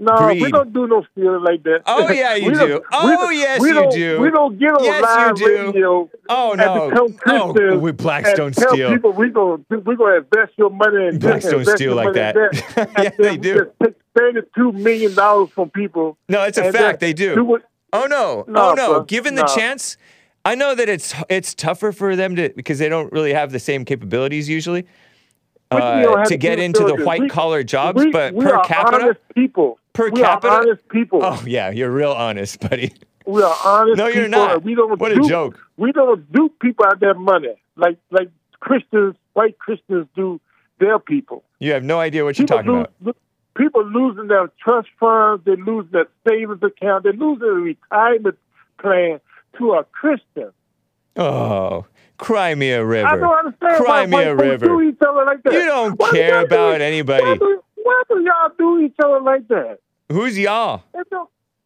No, we don't do no stealing like that. Oh, yeah, you do. don't- we Oh, yes, we you don't- We don't get on Yes, you live do. radio. Oh and no! become Oh, we blacks and don't steal. people we gonna we gonna invest your money in Blacks this, don't steal like that. Yeah, they do. Just thirty-two million dollars from people. No, it's a fact. They do. do Oh no! No, oh no! bro. Given the No. chance, I know that it's it's tougher for them to because they don't really have the same capabilities usually do you uh, to get into the white collar jobs, we, but we per capita. people. Per we capita? are honest people. Oh yeah, you're real honest, buddy. We are honest. No, you're people, not. We don't What a joke. We don't dupe people out their money like like Christians, white Christians do their people. You have no idea what you're talking lose, about. People losing their trust funds, they lose their savings account, they lose their retirement plan to a Christian. Oh, cry me a river. I don't understand Cry why me a river. do each other like that. You don't Why care do about it- anybody. Why do, y'all do each other like that? Who's y'all?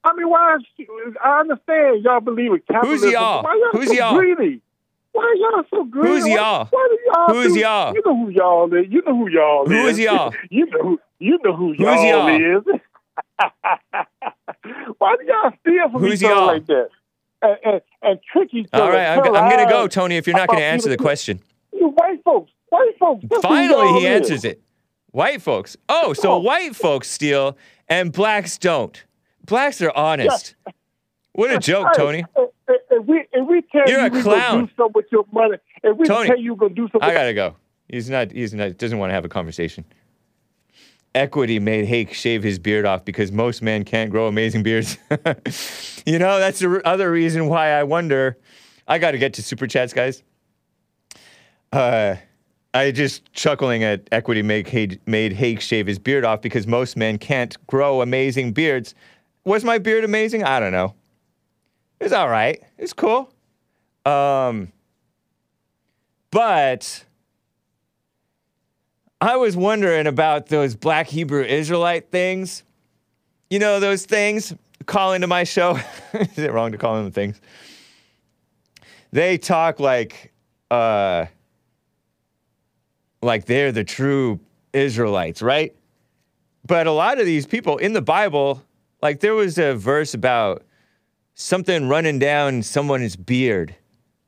I mean, why? Is, I understand y'all believe in capitalism. y'all? Why y'all Who's so y'all? greedy? Why y'all so greedy? Who's y'all? Why, do y'all? Who's do- y'all? You know who y'all is. You know who y'all is. Who is. is y'all? You know who. You know who Who's y'all, y'all? is. Why do y'all steal from Who's each other y'all? like that? And, and, and trick each other. All right, I'm, I'm gonna go, Tony. If you're not gonna answer the question. You white folks. White folks. Finally, he is. answers it. White folks. Oh, so Oh. white folks steal and blacks don't. Blacks are honest. What a joke, Tony. If, we if we tell You're you a clown. do something with your money, if we Tony, tell you we're gonna do something, I gotta go. He's not. He's not. Doesn't want to have a conversation. Equity made Hake shave his beard off because most men can't grow amazing beards. you know, that's the other reason why I wonder. I got to get to super chats, guys. Uh, I just chuckling at Equity make made Hake shave his beard off because most men can't grow amazing beards. Was my beard amazing? I don't know. It's all right. It's cool. Um, but I was wondering about those black Hebrew Israelite things. You know, those things call into my show. Is it wrong to call them things? They talk like, uh, like they're the true Israelites, right? But a lot of these people in the Bible, like there was a verse about something running down someone's beard,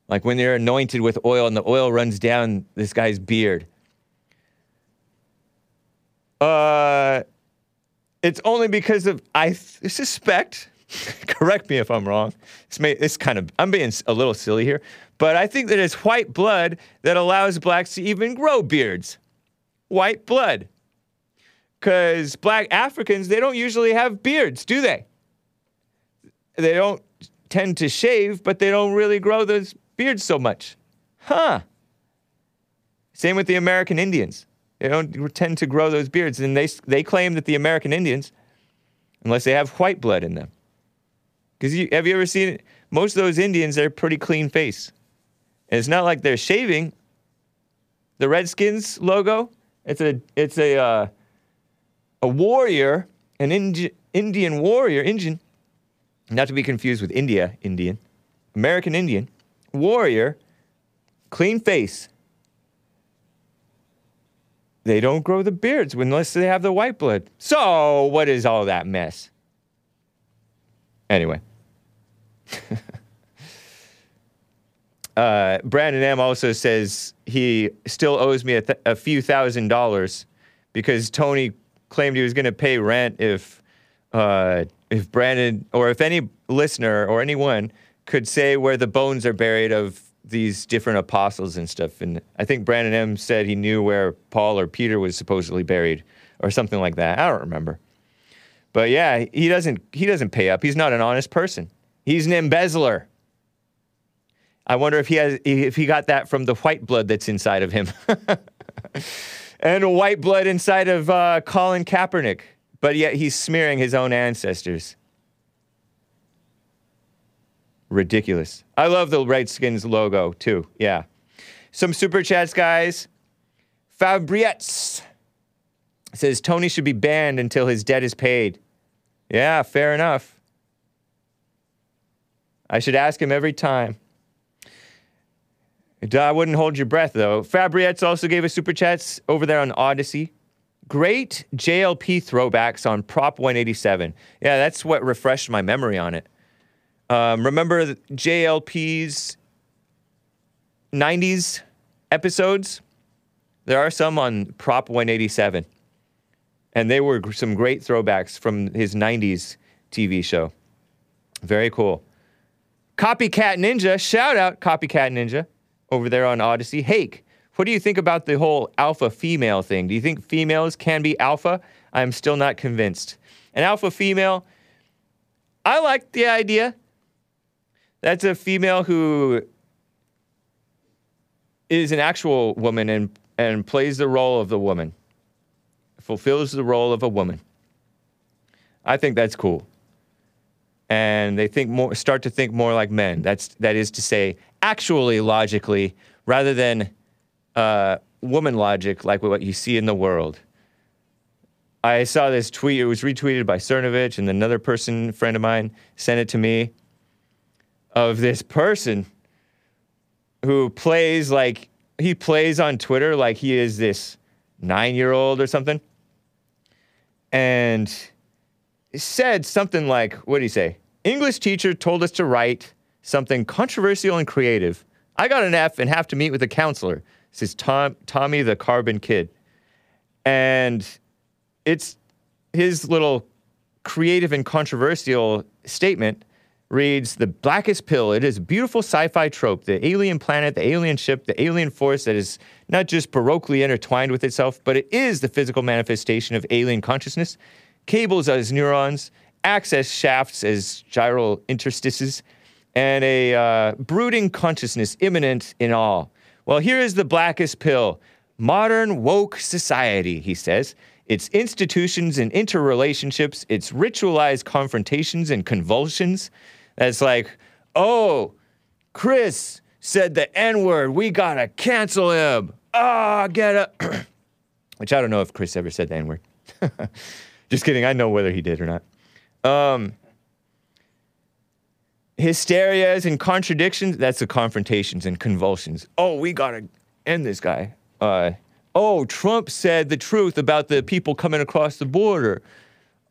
like when they're anointed with oil and the oil runs down this guy's beard. Uh, it's only because of I th- suspect. correct me if I'm wrong. It's, may, it's kind of I'm being a little silly here, but I think that it's white blood that allows blacks to even grow beards. White blood, because black Africans they don't usually have beards, do they? They don't tend to shave, but they don't really grow those beards so much, huh? Same with the American Indians. They don't tend to grow those beards, and they they claim that the American Indians, unless they have white blood in them, because you, have you ever seen? Most of those Indians They're pretty clean face, and it's not like they're shaving. The Redskins logo, it's a it's a uh, a warrior, an Indi- Indian warrior, Indian, not to be confused with India Indian, American Indian warrior, clean face. They don't grow the beards unless they have the white blood. So, what is all that mess? Anyway. uh, Brandon M also says he still owes me a, th- a few thousand dollars because Tony claimed he was going to pay rent if uh, if Brandon or if any listener or anyone could say where the bones are buried of these different apostles and stuff. And I think Brandon M said he knew where Paul or Peter was supposedly buried or something like that. I don't remember. But yeah, he doesn't he doesn't pay up. He's not an honest person. He's an embezzler. I wonder if he has if he got that from the white blood that's inside of him. and white blood inside of uh, Colin Kaepernick. But yet he's smearing his own ancestors. Ridiculous. I love the Redskins logo too. Yeah. Some super chats, guys. Fabrietz says Tony should be banned until his debt is paid. Yeah, fair enough. I should ask him every time. I wouldn't hold your breath though. Fabrietz also gave us super chats over there on Odysee. Great JLP throwbacks on Prop 187. Yeah, that's what refreshed my memory on it. Um, remember JLP's 90s episodes? There are some on Prop 187. And they were some great throwbacks from his 90s TV show. Very cool. Copycat Ninja, shout out Copycat Ninja over there on Odysee. Hake, what do you think about the whole alpha female thing? Do you think females can be alpha? I'm still not convinced. An alpha female, I like the idea. That's a female who is an actual woman and, and plays the role of the woman, fulfills the role of a woman. I think that's cool. And they think more, start to think more like men. That's that is to say, actually logically, rather than uh, woman logic, like what you see in the world. I saw this tweet. It was retweeted by Cernovich, and another person, friend of mine, sent it to me. Of this person who plays like he plays on Twitter like he is this nine-year-old or something, and said something like, "What did he say? English teacher told us to write something controversial and creative. I got an F and have to meet with a counselor." Is Tom, Tommy the Carbon Kid, and it's his little creative and controversial statement reads the blackest pill it is a beautiful sci-fi trope the alien planet the alien ship the alien force that is not just baroquely intertwined with itself but it is the physical manifestation of alien consciousness cables as neurons access shafts as gyral interstices and a uh, brooding consciousness imminent in all. Well, here is the blackest pill modern woke society, he says. Its institutions and interrelationships, its ritualized confrontations and convulsions. That's like, oh, Chris said the N word. We gotta cancel him. Ah, get up. Which I don't know if Chris ever said the N word. Just kidding. I know whether he did or not. Um, hysterias and contradictions. That's the confrontations and convulsions. Oh, we gotta end this guy. Uh, oh, Trump said the truth about the people coming across the border.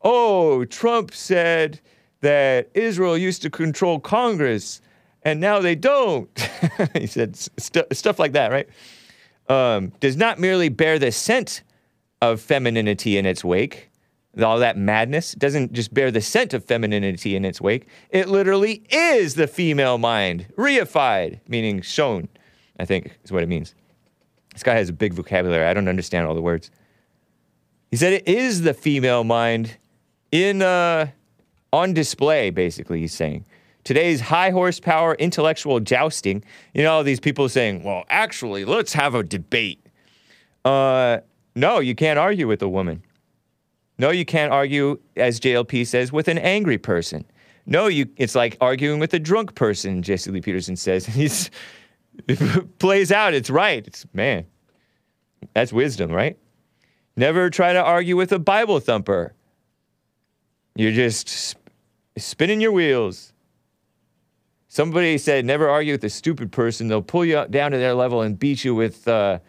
Oh, Trump said that Israel used to control Congress and now they don't. he said st- stuff like that, right? Um, does not merely bear the scent of femininity in its wake, all that madness doesn't just bear the scent of femininity in its wake. It literally is the female mind, reified, meaning shown, I think is what it means. This guy has a big vocabulary. I don't understand all the words. He said it is the female mind in uh, on display, basically, he's saying. Today's high horsepower intellectual jousting, you know, these people saying, well, actually, let's have a debate. Uh, no, you can't argue with a woman. No, you can't argue, as JLP says, with an angry person. No, you. It's like arguing with a drunk person. Jesse Lee Peterson says. He's it plays out. It's right. It's man. That's wisdom, right? Never try to argue with a Bible thumper. You're just sp- spinning your wheels. Somebody said, never argue with a stupid person. They'll pull you down to their level and beat you with, uh,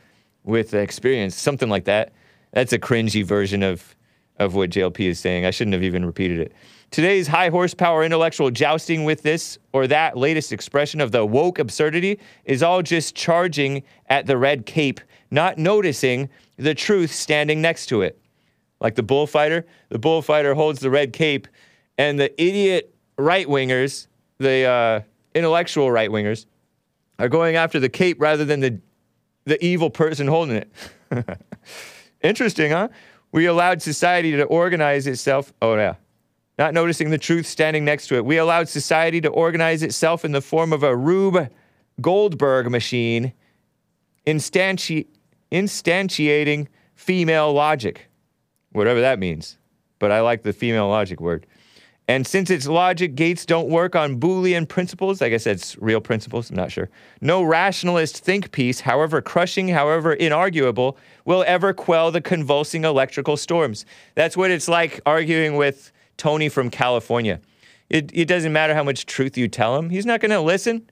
with experience, something like that. That's a cringy version of, of what JLP is saying. I shouldn't have even repeated it. Today's high horsepower intellectual jousting with this or that latest expression of the woke absurdity is all just charging at the red cape, not noticing the truth standing next to it. Like the bullfighter, the bullfighter holds the red cape, and the idiot right wingers, the uh, intellectual right wingers, are going after the cape rather than the, the evil person holding it. Interesting, huh? We allowed society to organize itself. Oh, yeah. Not noticing the truth standing next to it. We allowed society to organize itself in the form of a Rube Goldberg machine, instanti- instantiating female logic, whatever that means. But I like the female logic word. And since its logic gates don't work on Boolean principles, I guess that's real principles, I'm not sure. No rationalist think piece, however crushing, however inarguable, will ever quell the convulsing electrical storms. That's what it's like arguing with Tony from California. It, it doesn't matter how much truth you tell him, he's not going to listen.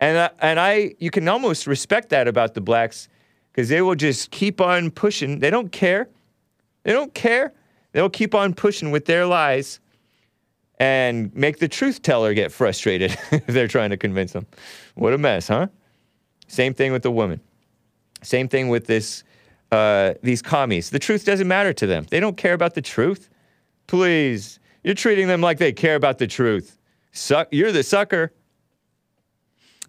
And, uh, and I, you can almost respect that about the blacks because they will just keep on pushing. They don't care. They don't care. They'll keep on pushing with their lies and make the truth teller get frustrated if they're trying to convince them. What a mess, huh? Same thing with the woman. Same thing with this, uh, these commies. The truth doesn't matter to them. They don't care about the truth. Please, you're treating them like they care about the truth. Suck, you're the sucker.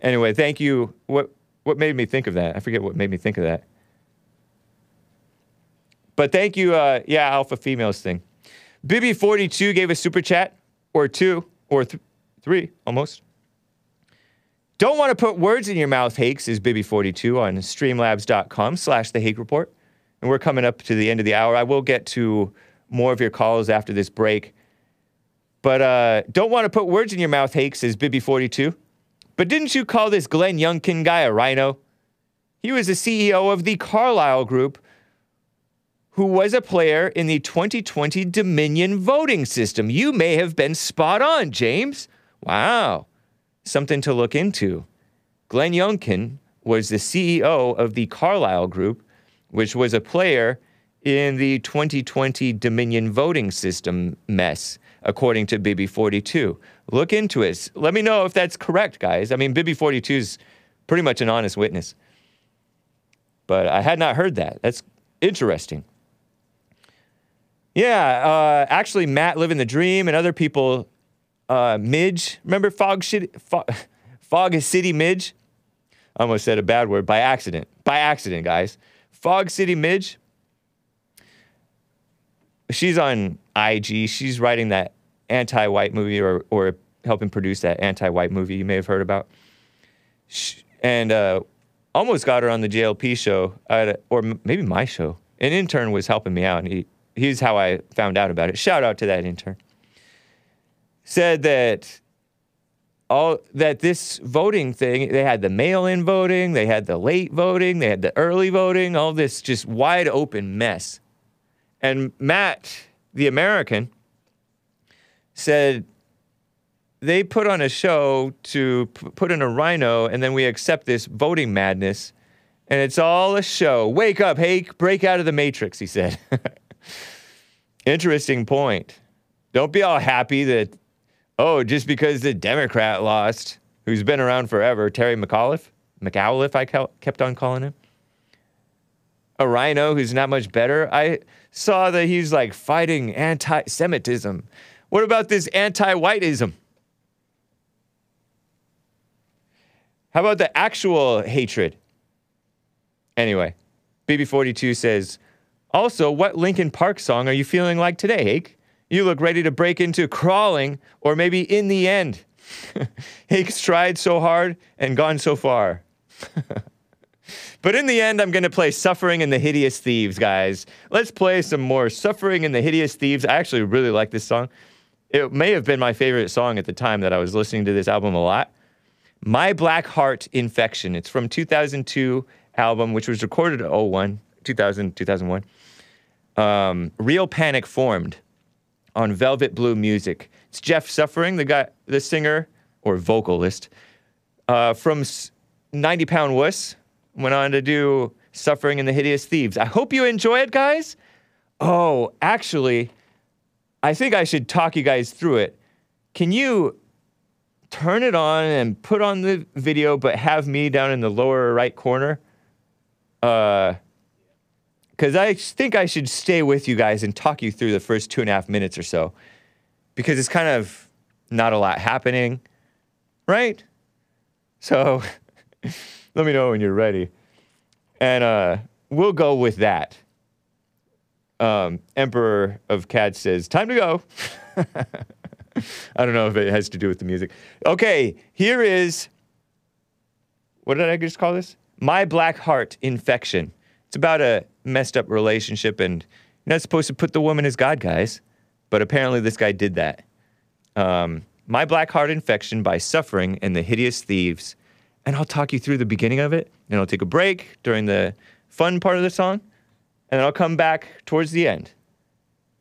Anyway, thank you. What what made me think of that? I forget what made me think of that. But thank you, uh, yeah, alpha females thing. Bibby42 gave a super chat, or two, or th- three, almost. Don't want to put words in your mouth, Hakes, is Bibby42 on streamlabs.com slash the Hake Report. And we're coming up to the end of the hour. I will get to more of your calls after this break. But uh, don't want to put words in your mouth, Hakes, is Bibby42. But didn't you call this Glenn Youngkin guy a RINO? He was the CEO of the Carlyle Group, who was a player in the 2020 Dominion voting system. You may have been spot on, James. Wow. Something to look into. Glenn Youngkin was the CEO of the Carlyle Group, which was a player in the 2020 Dominion voting system mess, according to Bibby42. Look into it. Let me know if that's correct, guys. I mean, Bibby42 is pretty much an honest witness. But I had not heard that. That's interesting. Yeah, uh, actually, Matt living the dream and other people. Uh, Midge, remember Fog City, Fog, Fog City Midge? I almost said a bad word by accident. By accident, guys. Fog City Midge. She's on IG. She's writing that anti-white movie or or helping produce that anti-white movie you may have heard about. Sh- And uh, almost got her on the JLP show, at, or m- maybe my show. An intern was helping me out, and he, he's how I found out about it. Shout out to that intern. Said that all that this voting thing, they had the mail-in voting, they had the late voting, they had the early voting, all this just wide open mess. And Matt, the American, said they put on a show to p- put in a RINO, and then we accept this voting madness, and it's all a show. Wake up, Hake, break out of the matrix, he said. Interesting point. Don't be all happy that, oh, just because the Democrat lost, who's been around forever, Terry McAuliffe, McAuliffe, I kept on calling him. A RINO who's not much better. I saw that he's like fighting anti Semitism. What about this anti whiteism? How about the actual hatred? Anyway, BB42 says, also, what Linkin Park song are you feeling like today, Hake? You look ready to break into crawling or maybe in the end. Hake's tried so hard and gone so far. but in the end, I'm going to play Suffering and the Hideous Thieves, guys. Let's play some more Suffering and the Hideous Thieves. I actually really like this song. It may have been my favorite song at the time that I was listening to this album a lot. My Black Heart Infection. It's from 2002 album, which was recorded at 01, 2000, 2001. Um, Real Panic formed on Velvet Blue Music. It's Jeff Suffering, the guy, the singer or vocalist uh, from 90 Pound Wuss. Went on to do Suffering and the Hideous Thieves. I hope you enjoy it, guys. Oh, actually, I think I should talk you guys through it. Can you turn it on and put on the video, but have me down in the lower right corner? Uh, because I think I should stay with you guys and talk you through the first two and a half minutes or so, because it's kind of not a lot happening, right? So let me know when you're ready, and uh, we'll go with that. Um, Emperor of Cats says, "Time to go." I don't know if it has to do with the music. Okay, here is what did I just call this? My Black Heart Infection. It's about a messed up relationship, and you're not supposed to put the woman as God, guys. But apparently, this guy did that. Um, My Black Heart Infection by Suffering and the Hideous Thieves. And I'll talk you through the beginning of it, and I'll take a break during the fun part of the song, and then I'll come back towards the end.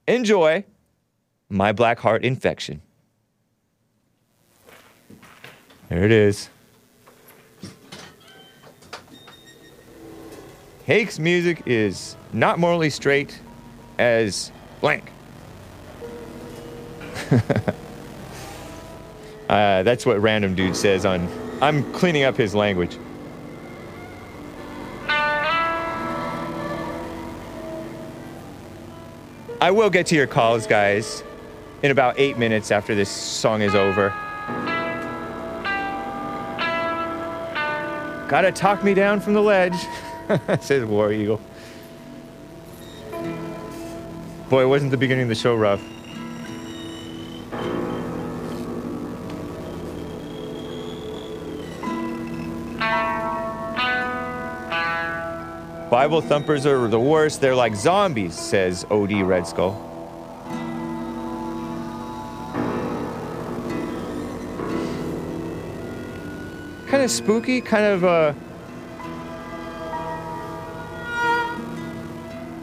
Enjoy My Black Heart Infection. There it is. Hake's music is not morally straight as blank. uh, that's what random dude says on. I'm cleaning up his language. I will get to your calls, guys, in about eight minutes after this song is over. Gotta talk me down from the ledge, says War Eagle. Boy, wasn't the beginning of the show rough. Bible thumpers are the worst. They're like zombies, says OD Red Skull. Kind of spooky, kind of uh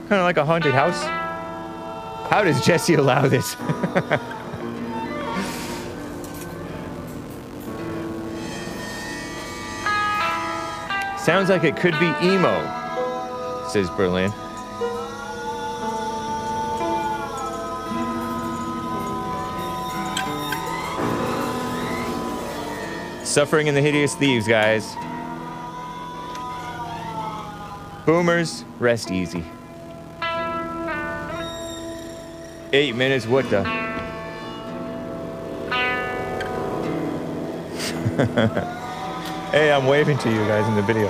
kind of like a haunted house. How does Jesse allow this? Sounds like it could be emo, says Berlin. Suffering in the Hideous Thieves, guys. Boomers, rest easy. Eight minutes, what the? hey, I'm waving to you guys in the video.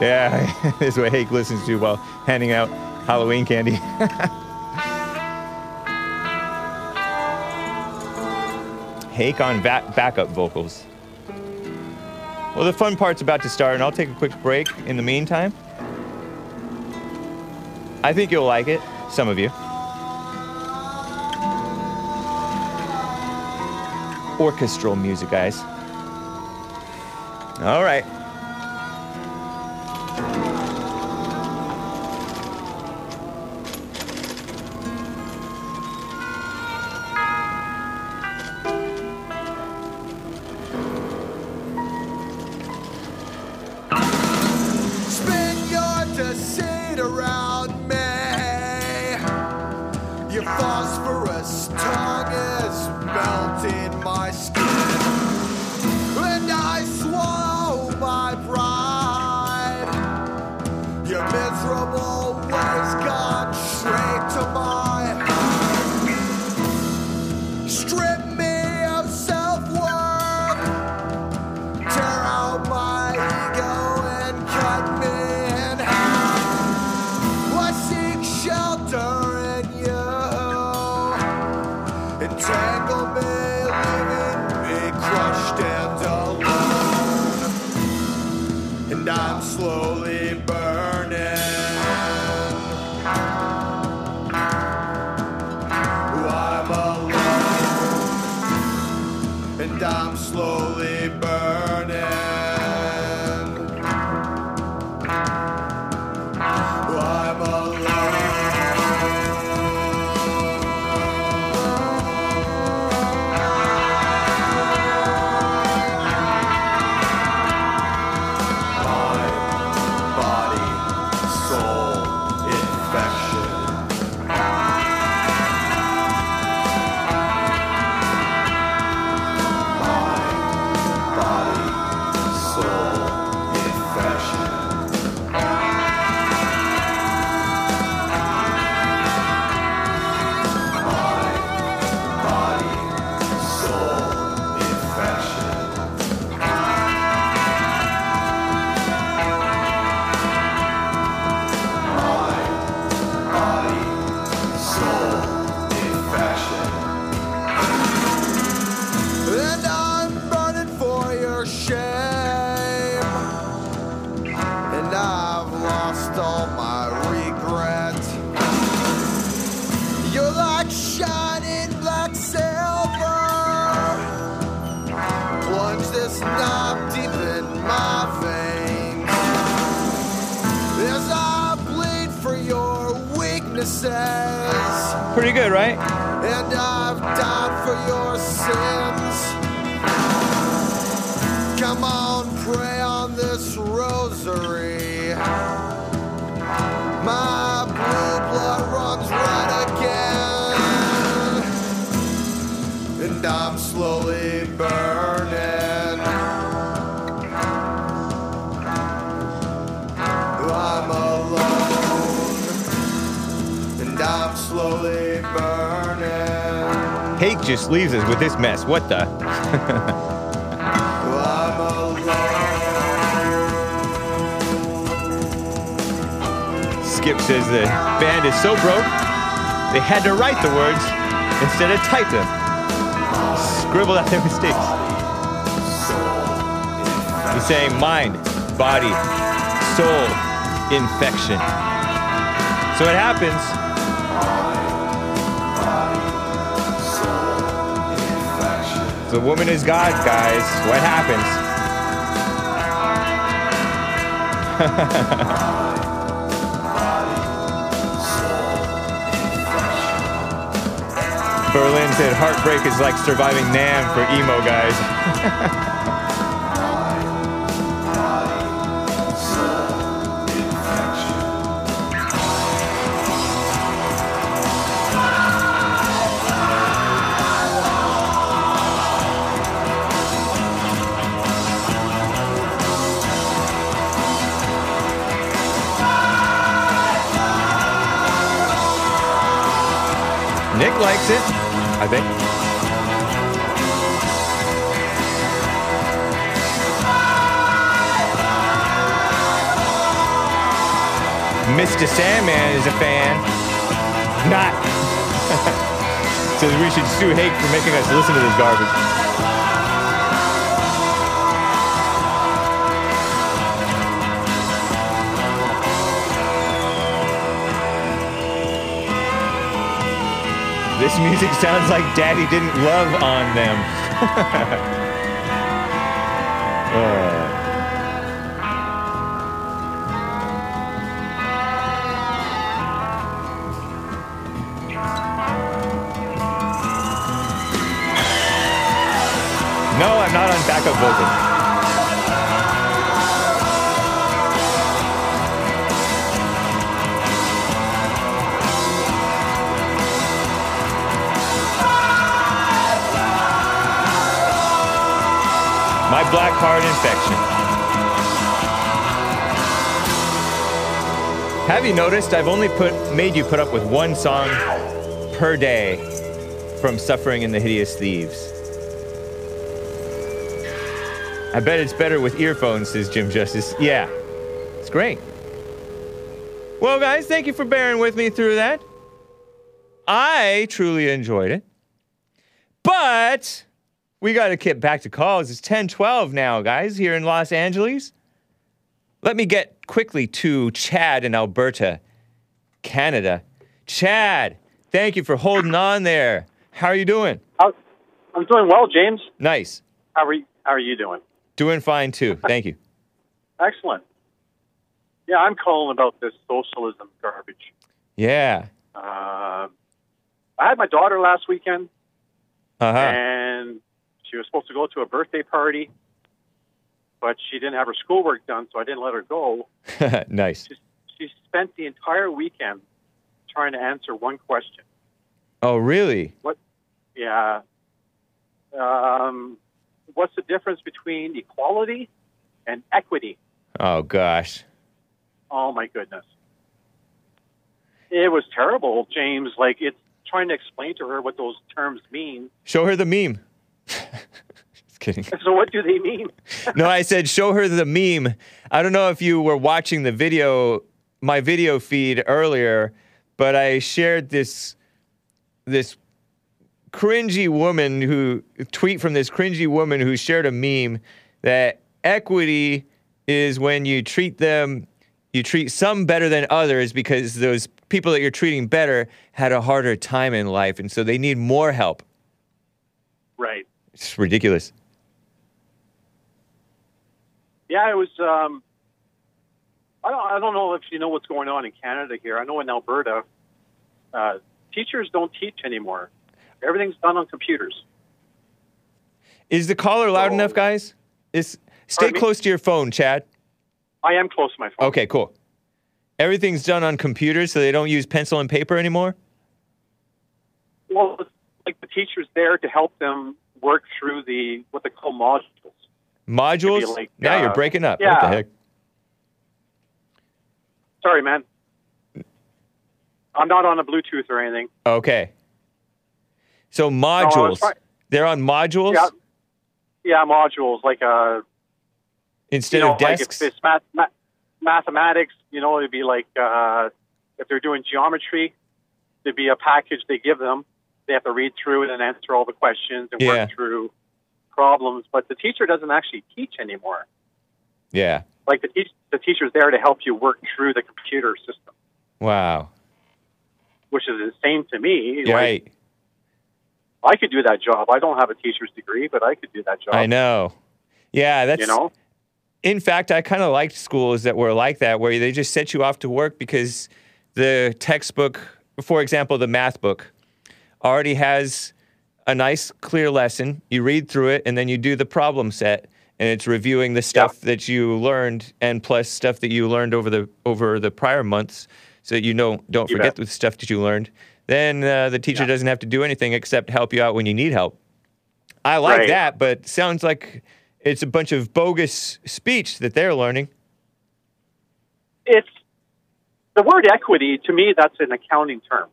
Yeah, this is what Hake listens to while handing out Halloween candy. Hake on backup vocals. Well, the fun part's about to start, and I'll take a quick break in the meantime. I think you'll like it, some of you. Orchestral music, guys. All right. Pretty good, right? Just leaves us with this mess. What the? Skip says the band is so broke, they had to write the words instead of type them. Scribble out their mistakes. He's saying mind, body, soul, infection. So it happens. The woman is God, guys. What happens? Berlin said heartbreak is like surviving Nam for emo guys. likes it, I think. Mr. Sandman is a fan. Not. Says we should sue Hake for making us listen to this garbage. This music sounds like Daddy didn't love on them. Uh. No, I'm not on backup vocal. Black heart infection. Have you noticed I've only put made you put up with one song per day from Suffering and the Hideous Thieves? I bet it's better with earphones, says Jim Justice. Yeah, it's great. Well, guys, thank you for bearing with me through that. I truly enjoyed it. We got to get back to calls. It's 1012 now, guys, here in Los Angeles. Let me get quickly to Chad in Alberta, Canada. Chad, thank you for holding on there. How are you doing? I'm doing well, James. Nice. How are you, how are you doing? Doing fine too. Thank you. Excellent. Yeah, I'm calling about this socialism garbage. Yeah. Uh, I had my daughter last weekend, Uh huh. and she was supposed to go to a birthday party, but she didn't have her schoolwork done, so I didn't let her go. nice. She spent the entire weekend trying to answer one question. Oh, really? What? Yeah. Um, what's the difference between equality and equity? Oh, gosh. Oh my goodness. It was terrible, James. Like it's trying to explain to her what those terms mean. Show her the meme. Just kidding. So what do they mean? no, I said show her the meme. I don't know if you were watching the video, my video feed earlier, but I shared this this cringy woman who tweet from this cringy woman who shared a meme that equity is when you treat them you treat some better than others because those people that you're treating better had a harder time in life and so they need more help. Right. It's ridiculous. Yeah, it was. Um, I don't. I don't know if you know what's going on in Canada here. I know in Alberta, uh, teachers don't teach anymore. Everything's done on computers. Is the caller loud Oh. enough, guys? Is stay Pardon me? close to your phone, Chad. I am close to my phone. Okay, cool. Everything's done on computers, so they don't use pencil and paper anymore. Well, like the teacher's there to help them work through the what they call modules. Modules. like, now you're uh, breaking up. What the heck? Sorry, man. I'm not on a Bluetooth or anything. Okay. So modules. try- They're on modules Yeah, yeah, modules like uh, instead you know, of like desks. if it's math, ma- mathematics, you know, it'd be like uh, if they're doing geometry, there'd be a package they give them. They have to read through it and answer all the questions and Yeah. work through problems. But the teacher doesn't actually teach anymore. yeah. Like the teach, the teacher's there to help you work through the computer system, Wow. which is insane to me. You're Like, right. I could do that job. I don't have a teacher's degree, but I could do that job. I know. Yeah, that's You know, in fact, I kind of liked schools that were like that, where they just set you off to work because the textbook, for example, the math book, already has a nice, clear lesson. You read through it, and then you do the problem set, and it's reviewing the stuff that you learned, and plus stuff that you learned over the over the prior months, so that you know don't You forget bet. the stuff that you learned. Then uh, the teacher Yeah. doesn't have to do anything except help you out when you need help. I like Right. that, but sounds like it's a bunch of bogus speech that they're learning. it's the word equity to me. That's an accounting term.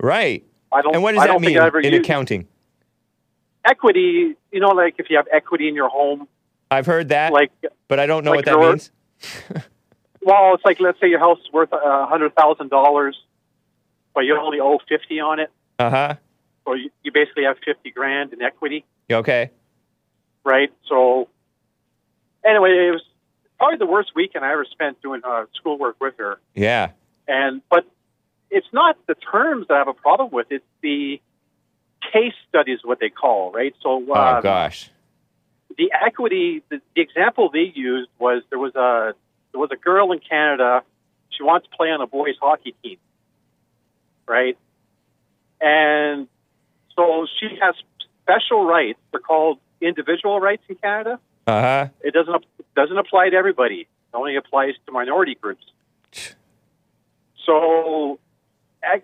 Right. I don't. And what does I that don't mean think I ever in used- accounting? Equity, you know, like if you have equity in your home, I've heard that, like but I don't know like what that your- means. well, it's like let's say your house is worth a hundred thousand dollars, but you only owe fifty on it. Uh huh. So you, you basically have 50 grand in equity, Okay. right? So anyway, it was probably the worst weekend I ever spent doing uh, schoolwork with her. Yeah. And but it's not the terms that I have a problem with; it's the case studies, what they call, right? So Oh um, gosh. the equity, the, the example they used was there was a there was a girl in Canada. She wants to play on a boys hockey team, right? And so she has special rights. They're called individual rights in Canada. Uh huh. It doesn't doesn't apply to everybody. It only applies to minority groups. So,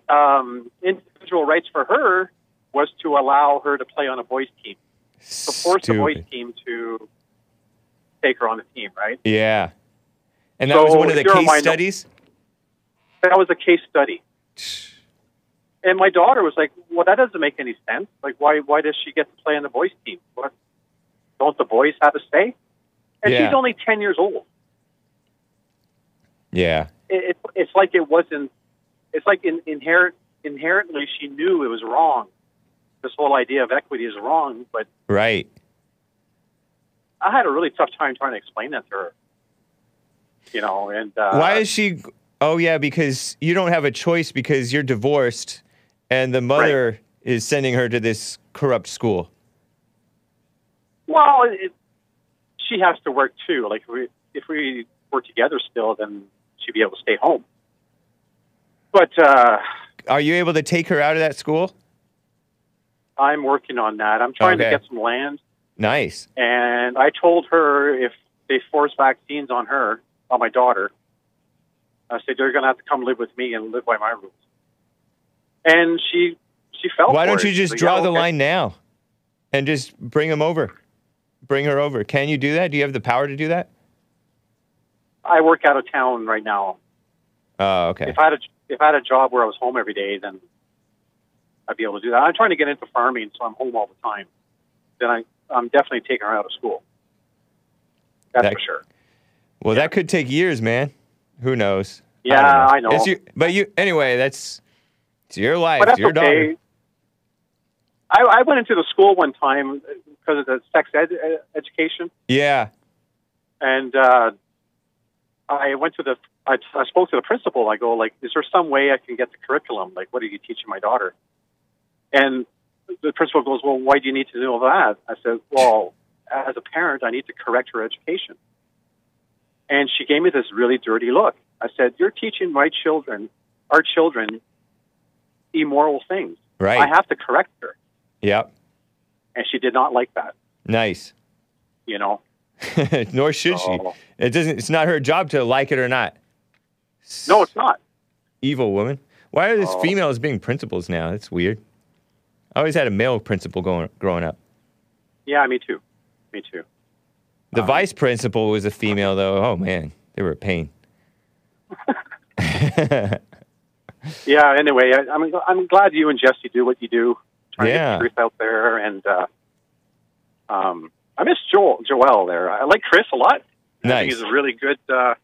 um, individual rights for her was to allow her to play on a boys team, to force the boys team to take her on the team. Right? Yeah. And that So was one of the case studies. That was a case study. And my daughter was like, "Well, that doesn't make any sense. Like, why why does she get to play on the boys team? What, don't the boys have a say?" And Yeah. she's only ten years old. Yeah. it, it, it's like it wasn't. It's like in, inherent inherently she knew it was wrong. This whole idea of equity is wrong, but Right. I had a really tough time trying to explain that to her. You know, and uh, Why is she? Oh yeah, because you don't have a choice because you're divorced, and the mother is sending her to this corrupt school. Well, it, she has to work too. Like if we if we were together still, then she'd be able to stay home. But uh, Are you able to take her out of that school? I'm working on that. I'm trying Okay. to get some land, Nice. and I told her if they force vaccines on her, on my daughter, I said you're going to have to come live with me and live by my rules. And she she fell. Why don't it. you just So, draw yeah, the okay. line now, and just bring him over, bring her over? Can you do that? Do you have the power to do that? I work out of town right now. Oh, okay. If I had a if I had a job where I was home every day, then I'd be able to do that. I'm trying to get into farming, so I'm home all the time. Then I I'm definitely taking her out of school. That's That- for sure. Well, that could take years, man. Who knows? Yeah, don't I know. It's you, but you anyway. That's it's your life. But that's your okay. daughter. I, I went into the school one time because of the sex ed, ed- education, Yeah. and uh, I went to the. I, I spoke to the principal. I go like, "Is there some way I can get the curriculum? Like, what are you teaching my daughter?" And the principal goes, "Well, why do you need to know that?" I said, "Well, as a parent, I need to correct her education." And she gave me this really dirty look. I said, "You're teaching my children, our children, immoral things. Right. I have to correct her." Yep. And she did not like that. Nice. You know, Nor should she. Oh. It doesn't. It's not her job to like it or not. No, it's not. Evil woman. Why are these Oh. females being principals now? That's weird. I always had a male principal going growing up. Yeah, me too. Me too. The Uh-huh. vice principal was a female, though. Oh man, they were a pain. Yeah. Anyway, I, I'm I'm glad you and Jesse do what you do, trying Yeah. to get the truth out there. And uh, um, I miss Joel Joel there. I like Chris a lot. I Nice. think he's a really good. Uh,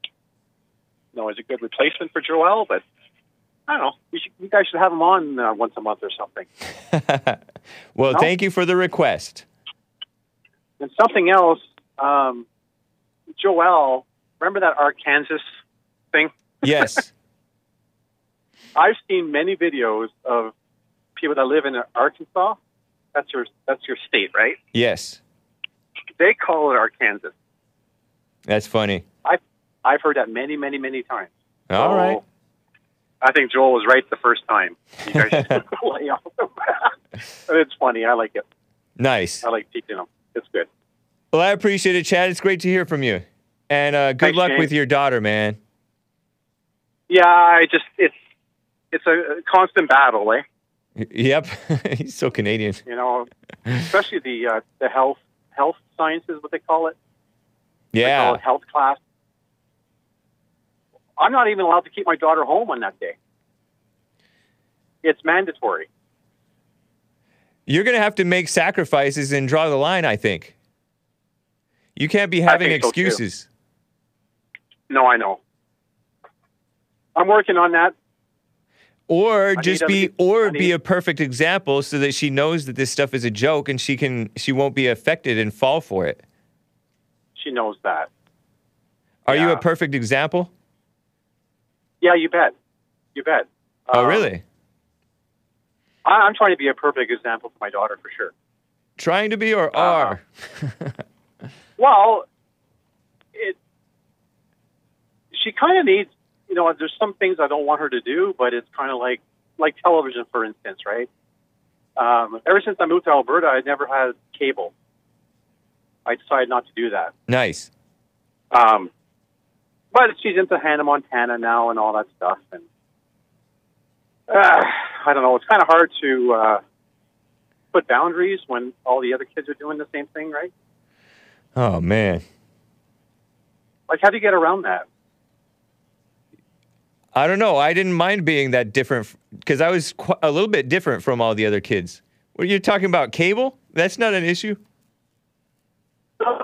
no, he's a good replacement for Joel, but. I don't know. You, should, you guys should have him on uh, once a month or something. well, No? thank you for the request. And something else, um, Joel, remember that Arkansas thing? Yes. I've seen many videos of people that live in Arkansas. That's your that's your state, right? yes. They call it Arkansas. That's funny. I've heard that many, many, many times. All So, right. I think Joel was right the first time. You guys should lay off it's funny. I like it. Nice. I like teaching them. It's good. Well, I appreciate it, Chad. It's great to hear from you. And uh, good Thanks, luck James. with your daughter, man. Yeah, I just it's it's a constant battle, eh? Yep. He's so Canadian. You know, especially the uh, the health health sciences, what they call it. They call Yeah. it health class. I'm not even allowed to keep my daughter home on that day. It's mandatory. You're going to have to make sacrifices and draw the line, I think. You can't be having think so, excuses. No, I know. I'm working on that. or I just be or be a perfect example so that she knows that this stuff is a joke and she can she won't be affected and fall for it. She knows that. Are you a perfect example? Yeah, you bet. You bet. oh, Um, really? I, I'm trying to be a perfect example for my daughter for sure. Trying to be or uh, are? Well, it. She kind of needs, you know. There's some things I don't want her to do, but it's kind of like, like television, for instance, right? Um, ever since I moved to Alberta, I never had cable. I decided not to do that. Nice. Um, but she's into Hannah Montana now and all that stuff, and uh, I don't know. It's kind of hard to uh, put boundaries when all the other kids are doing the same thing, right? Oh man. Like, how do you get around that? I don't know. I didn't mind being that different because I was qu- a little bit different from all the other kids. What are you talking about? Cable? That's not an issue,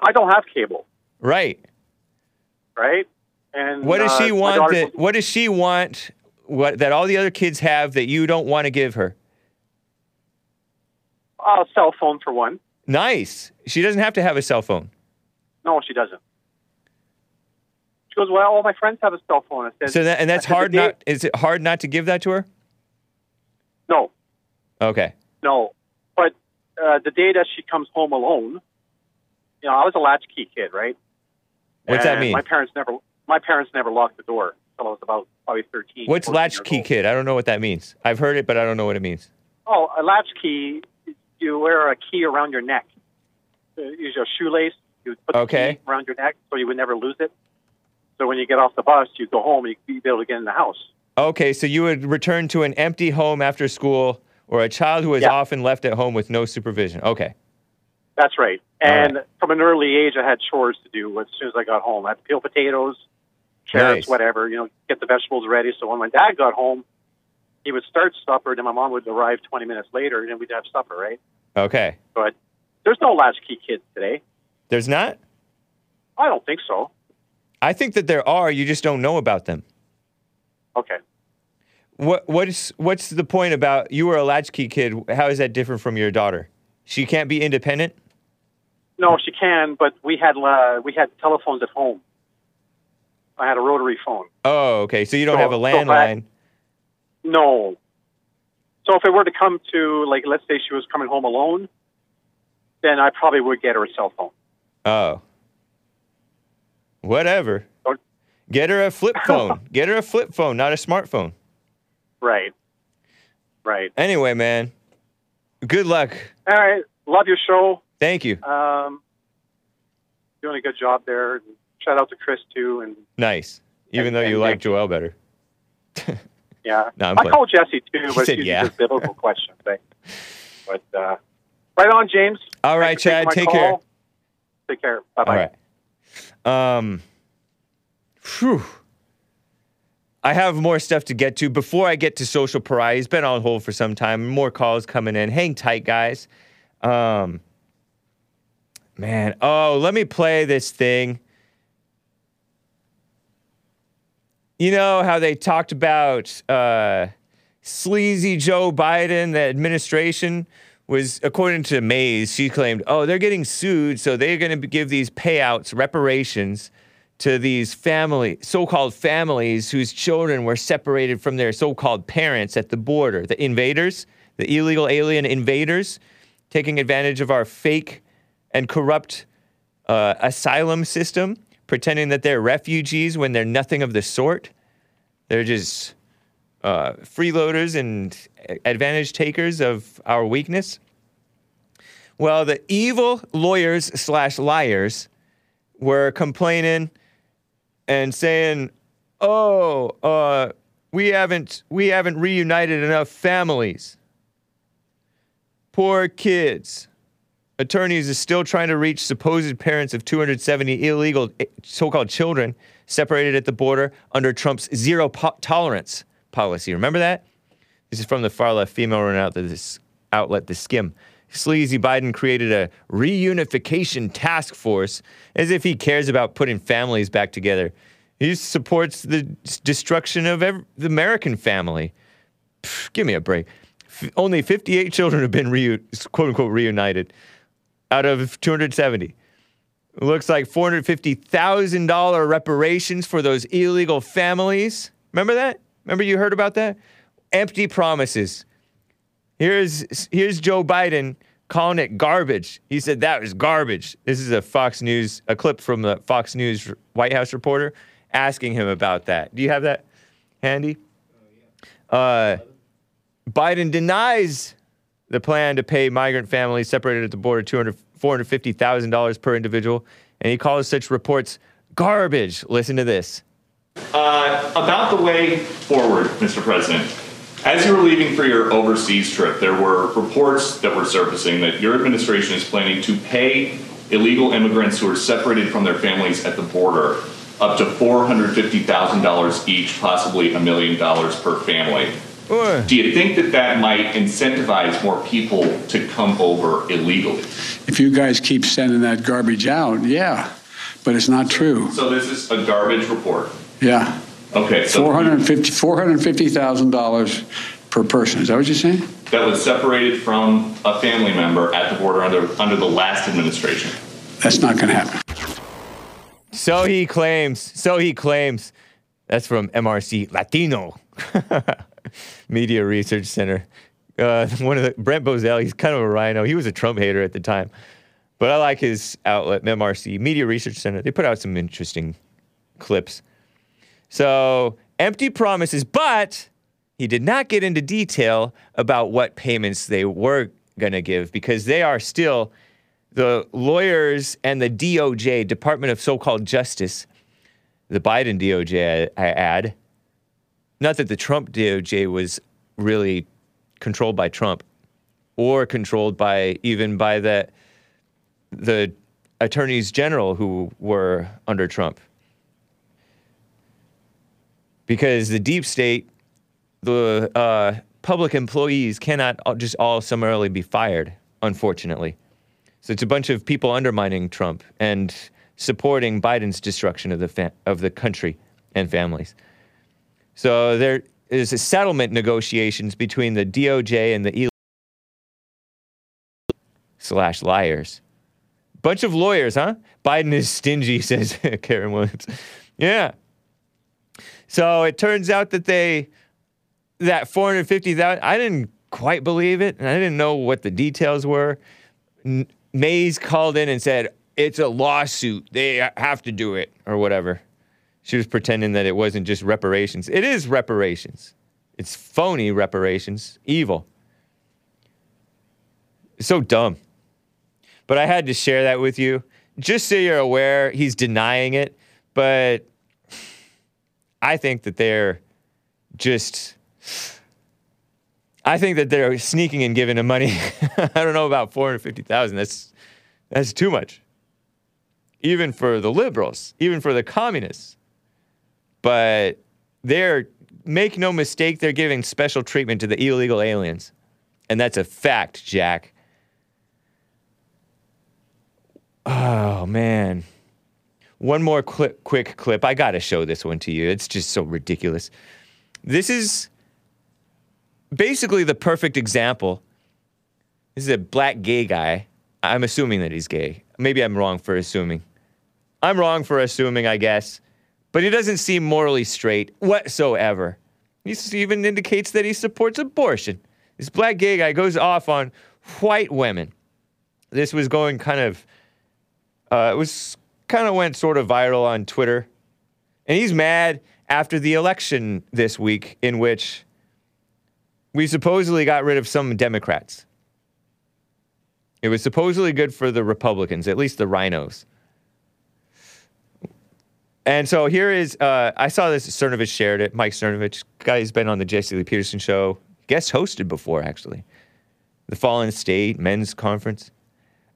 I don't have cable, right? right? And What does uh, she want? That what does she want? What that all the other kids have that you don't want to give her? A cell phone for one. Nice. She doesn't have to have a cell phone. No, she doesn't. She goes, well, all my friends have a cell phone. I said, So that and that's hard. "The day- Not is it hard not to give that to her? No, Okay. no. But uh, the day that she comes home alone, you know, I was a latchkey kid, right? What's that mean? My parents never, my parents never locked the door until I was about probably thirteen. What's latchkey kid? I don't know what that means. I've heard it, but I don't know what it means. Oh, a latchkey. You wear a key around your neck. Uh, Use your shoelace. You put the Okay. key around your neck so you would never lose it. So when you get off the bus, you go home. and You'd be able to get in the house. Okay, so you would return to an empty home after school, or a child who is Yeah. often left at home with no supervision. Okay. That's right. And from an early age, I had chores to do as soon as I got home. I had to peel potatoes, carrots, Nice. whatever. You know, get the vegetables ready. So when my dad got home, he would start supper, and then my mom would arrive 20 minutes later, and then we'd have supper, right? Okay. But there's no latchkey kids today. There's not? I don't think so. I think that there are. You just don't know about them. Okay. What what's what's the point about you were a latchkey kid? How is that different from your daughter? She can't be independent. No, she can, but we had uh, we had telephones at home. I had a rotary phone. Oh, okay. So you don't So- have a so landline. No. So if it were to come to like, let's say she was coming home alone, then I probably would get her a cell phone. Oh. Whatever. Get her a flip phone. Get her a flip phone, not a smartphone. Right. Right. Anyway, man. Good luck. All right. Love your show. Thank you. Um, doing a good job there. Shout out to Chris too. And Nice. Even And- though you and like. Joel better. yeah, No, I'm I call Jesse too, but said she's yeah. just biblical question Right? But uh, right on, James. All right, Chad. Take call. care. Take care. Bye bye. All right. Um, phew. I have more stuff to get to. Before I get to social pariah, he's been on hold for some time. More calls coming in. Hang tight, guys. Um, man, oh, let me play this thing. You know how they talked about uh, sleazy Joe Biden, the administration was, according to Mays, she claimed, oh, they're getting sued, so they're going to give these payouts, reparations to these family, so-called families whose children were separated from their so-called parents at the border, the invaders, the illegal alien invaders, taking advantage of our fake and corrupt uh, asylum system, pretending that they're refugees when they're nothing of the sort. They're just uh, freeloaders and advantage takers of our weakness. Well, the evil lawyers slash liars were complaining and saying, "Oh, uh, we haven't we haven't reunited enough families. Poor kids." Attorneys are still trying to reach supposed parents of 270 illegal eh, so-called children separated at the border under Trump's zero po- tolerance policy. Remember that? This is from the far left female run out this outlet, The Skimm. Sleazy Biden created a reunification task force as if he cares about putting families back together. He supports the destruction of the American family. Give me a break. F- only 58 children have been reu- quote unquote reunited out of 270. It looks like $450,000 reparations for those illegal families. Remember that? Remember you heard about that? Empty promises. Here's here's Joe Biden calling it garbage. He said that was garbage. This is a Fox News a clip from the Fox News White House reporter asking him about that. Do you have that handy? Uh, Biden denies the plan to pay migrant families separated at the border 200 $450,000 per individual, and he calls such reports garbage. Listen to this. Uh, about the way forward, Mr. President. As you were leaving for your overseas trip, there were reports that were surfacing that your administration is planning to pay illegal immigrants who are separated from their families at the border up to $450,000 each, possibly a million dollars per family. Do you think that that might incentivize more people to come over illegally? If you guys keep sending that garbage out, yeah, but it's not true. So this is a garbage report. Yeah, Okay, so 450 $450,000 per person. Is that what you're saying? that was separated from a family member at the border under under the last administration. That's not going to happen. So he claims. So he claims. That's from MRC Latino Media Research Center. Uh, one of the Brent Bozell. He's kind of a RINO. He was a Trump hater at the time, but I like his outlet, MRC Media Research Center. They put out some interesting clips. So empty promises, but he did not get into detail about what payments they were going to give because they are still the lawyers and the DOJ, Department of So-called Justice, the Biden DOJ, I, I add. Not that the Trump DOJ was really controlled by Trump, or controlled by even by the the attorneys general who were under Trump. Because the deep state, the uh, public employees cannot just all summarily be fired, unfortunately. So it's a bunch of people undermining Trump and supporting Biden's destruction of the fa- of the country and families. So there is a settlement negotiations between the DOJ and the slash liars. Bunch of lawyers, huh? Biden is stingy, says Karen Williams. Yeah. So it turns out that they that 450,000 I didn't quite believe it and I didn't know what the details were. N- Mays called in and said it's a lawsuit. They have to do it or whatever. She was pretending that it wasn't just reparations. It is reparations. It's phony reparations. Evil. So dumb. But I had to share that with you just so you're aware. He's denying it, but I think that they're just. I think that they're sneaking and giving him money. I don't know about 450,000. That's that's too much. Even for the liberals, even for the communists. But they're make no mistake, they're giving special treatment to the illegal aliens. And that's a fact, Jack. Oh man. One more clip, quick clip. I got to show this one to you. It's just so ridiculous. This is basically the perfect example. This is a black gay guy. I'm assuming that he's gay. Maybe I'm wrong for assuming. I'm wrong for assuming, I guess. But he doesn't seem morally straight whatsoever. He even indicates that he supports abortion. This black gay guy goes off on white women. This was going kind of, uh, it was kind of went sort of viral on Twitter. And he's mad after the election this week, in which we supposedly got rid of some Democrats. It was supposedly good for the Republicans, at least the RINOs. And so here is, uh, I saw this, Cernovich shared it. Mike Cernovich, guy who's been on the Jesse Lee Peterson show, guest hosted before, actually. The Fallen State Men's Conference.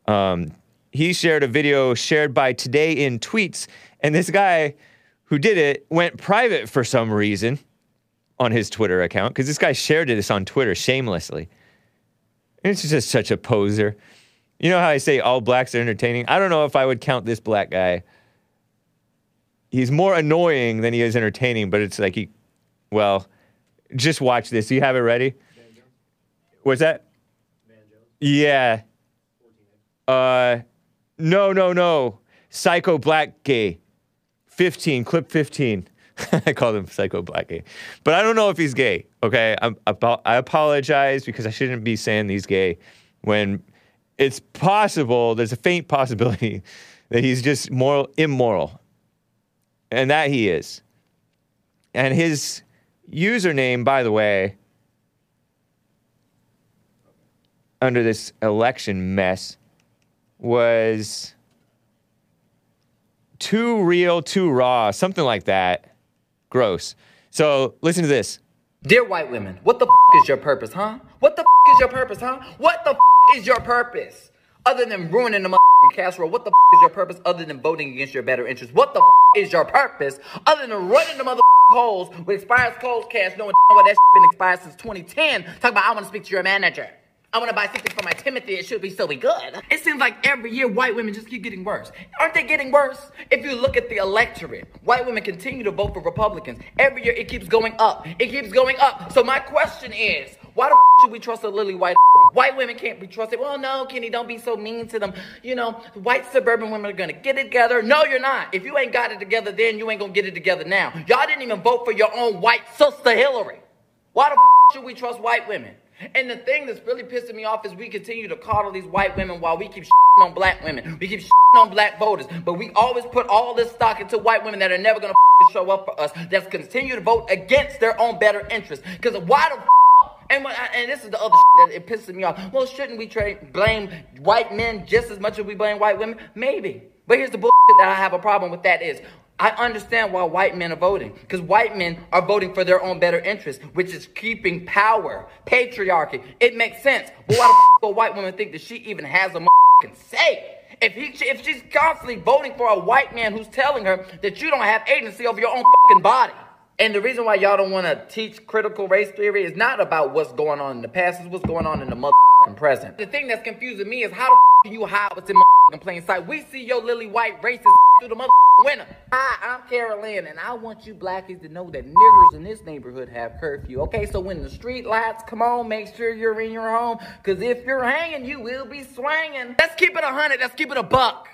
Um, he shared a video shared by Today in Tweets, and this guy who did it went private for some reason on his Twitter account, because this guy shared this on Twitter shamelessly. And it's just such a poser. You know how I say all blacks are entertaining? I don't know if I would count this black guy. He's more annoying than he is entertaining, but it's like he, well, Just watch this. Do you have it ready? What's that? Yeah. Uh, no, no, no. Psycho Black Gay. 15, clip 15. I call him Psycho Black Gay. But I don't know if he's gay, okay? I'm, I apologize because I shouldn't be saying he's gay when it's possible, there's a faint possibility that he's just moral, immoral. And that he is. And his username, by the way, under this election mess was too real, too raw, something like that. Gross. So listen to this. Dear white women, what the f- is your purpose, huh? What the f- is your purpose, huh? What the f- is your purpose? Other than ruining the casserole, what the is your purpose other than voting against your better interests? What the is your purpose other than running the motherfucking polls with expires cold cash, knowing what that shit been expired since 2010? Talk about I want to speak to your manager. I want to buy something for my Timothy. It should be so good. It seems like every year white women just keep getting worse. Aren't they getting worse? If you look at the electorate, white women continue to vote for Republicans. Every year it keeps going up. It keeps going up. So my question is, why the should we trust a lily white? White women can't be trusted. Well, no, Kenny, don't be so mean to them. You know, white suburban women are gonna get it together. No, you're not. If you ain't got it together then, you ain't gonna get it together now. Y'all didn't even vote for your own white sister Hillary. Why the should we trust white women? And the thing that's really pissing me off is we continue to coddle these white women while we keep on black women. We keep on black voters. But we always put all this stock into white women that are never gonna show up for us, that's continue to vote against their own better interests. Because why the and, I- and this is the other that it pisses me off. Well, shouldn't we tra- blame white men just as much as we blame white women? Maybe. But here's the bullshit that I have a problem with that is I understand why white men are voting. Because white men are voting for their own better interests, which is keeping power, patriarchy. It makes sense. But why the f- white woman think that she even has a motherfucking say? If he, if she's constantly voting for a white man who's telling her that you don't have agency over your own fucking body. And the reason why y'all don't want to teach critical race theory is not about what's going on in the past, it's what's going on in the motherfucking present. The thing that's confusing me is how the f- can you hide what's in motherfucking plain sight? We see your lily white racist through the motherfucking window. Hi, I'm Carolyn, and I want you blackies to know that niggers in this neighborhood have curfew. Okay, so when the street lights come on, make sure you're in your home, because if you're hanging, you will be swinging. Let's keep it a hundred, let's keep it a buck.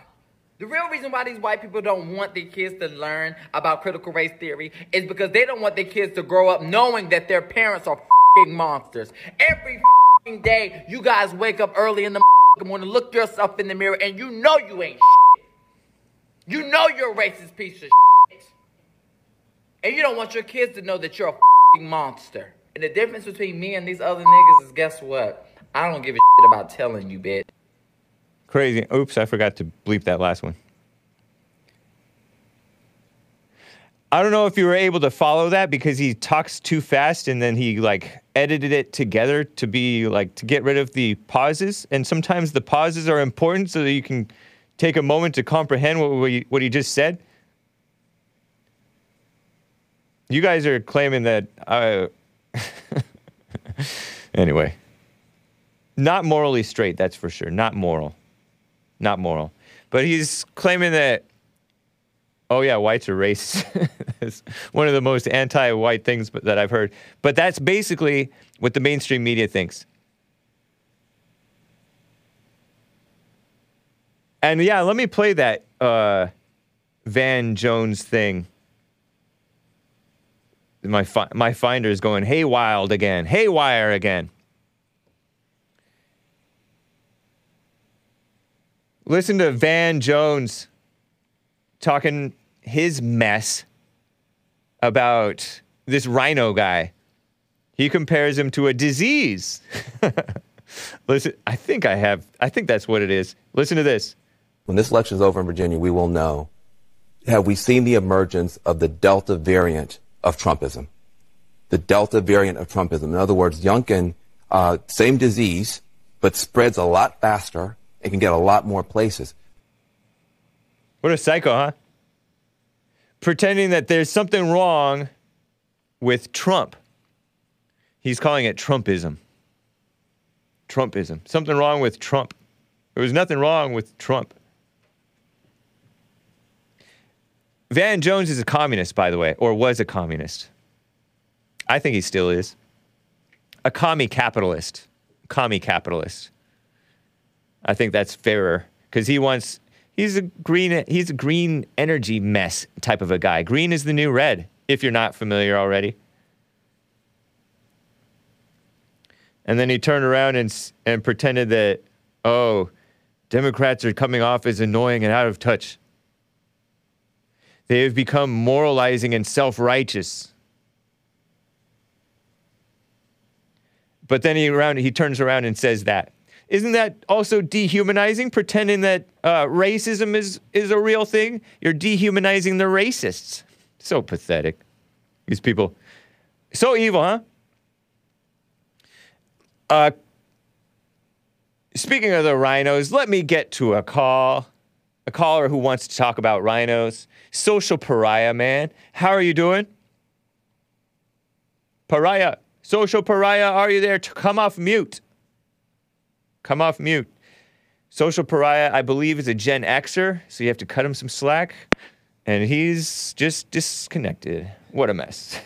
The real reason why these white people don't want their kids to learn about critical race theory is because they don't want their kids to grow up knowing that their parents are monsters. Every day, you guys wake up early in the morning, look yourself in the mirror, and you know you ain't shit. You know you're a racist piece of shit. And you don't want your kids to know that you're a monster. And the difference between me and these other niggas is guess what? I don't give a shit about telling you, bitch. Crazy. Oops, I forgot to bleep that last one. I don't know if you were able to follow that because he talks too fast and then he like edited it together to be like to get rid of the pauses. And sometimes the pauses are important so that you can take a moment to comprehend what we, what he just said. You guys are claiming that. Uh, anyway, not morally straight, that's for sure. Not moral. Not moral. But he's claiming that, oh, yeah, whites are racist. It's one of the most anti white things that I've heard. But that's basically what the mainstream media thinks. And yeah, let me play that uh, Van Jones thing. My, fi- my finder is going hey wild again, haywire again. Listen to Van Jones talking his mess about this RINO guy. He compares him to a disease. Listen, I think I have, I think that's what it is. Listen to this. When this election is over in Virginia, we will know have we seen the emergence of the Delta variant of Trumpism? The Delta variant of Trumpism. In other words, Youngkin, uh, same disease, but spreads a lot faster and can get a lot more places. What a psycho, huh? Pretending that there's something wrong with Trump. He's calling it Trumpism. Trumpism. Something wrong with Trump. There was nothing wrong with Trump. Van Jones is a communist, by the way, or was a communist. I think he still is. A commie capitalist. Commie capitalist. I think that's fairer because he wants. He's a green. He's a green energy mess type of a guy. Green is the new red. If you're not familiar already. And then he turned around and and pretended that oh, Democrats are coming off as annoying and out of touch. They have become moralizing and self-righteous. But then he around he turns around and says that. Isn't that also dehumanizing? Pretending that uh, racism is is a real thing? You're dehumanizing the racists. So pathetic. These people, so evil, huh? Uh, speaking of the RINOs, let me get to a call. A caller who wants to talk about RINOs. Social pariah, man. How are you doing? Pariah. Social pariah, are you there? To come off mute. Come off mute. Social pariah, I believe, is a Gen Xer, so you have to cut him some slack. And he's just disconnected. What a mess.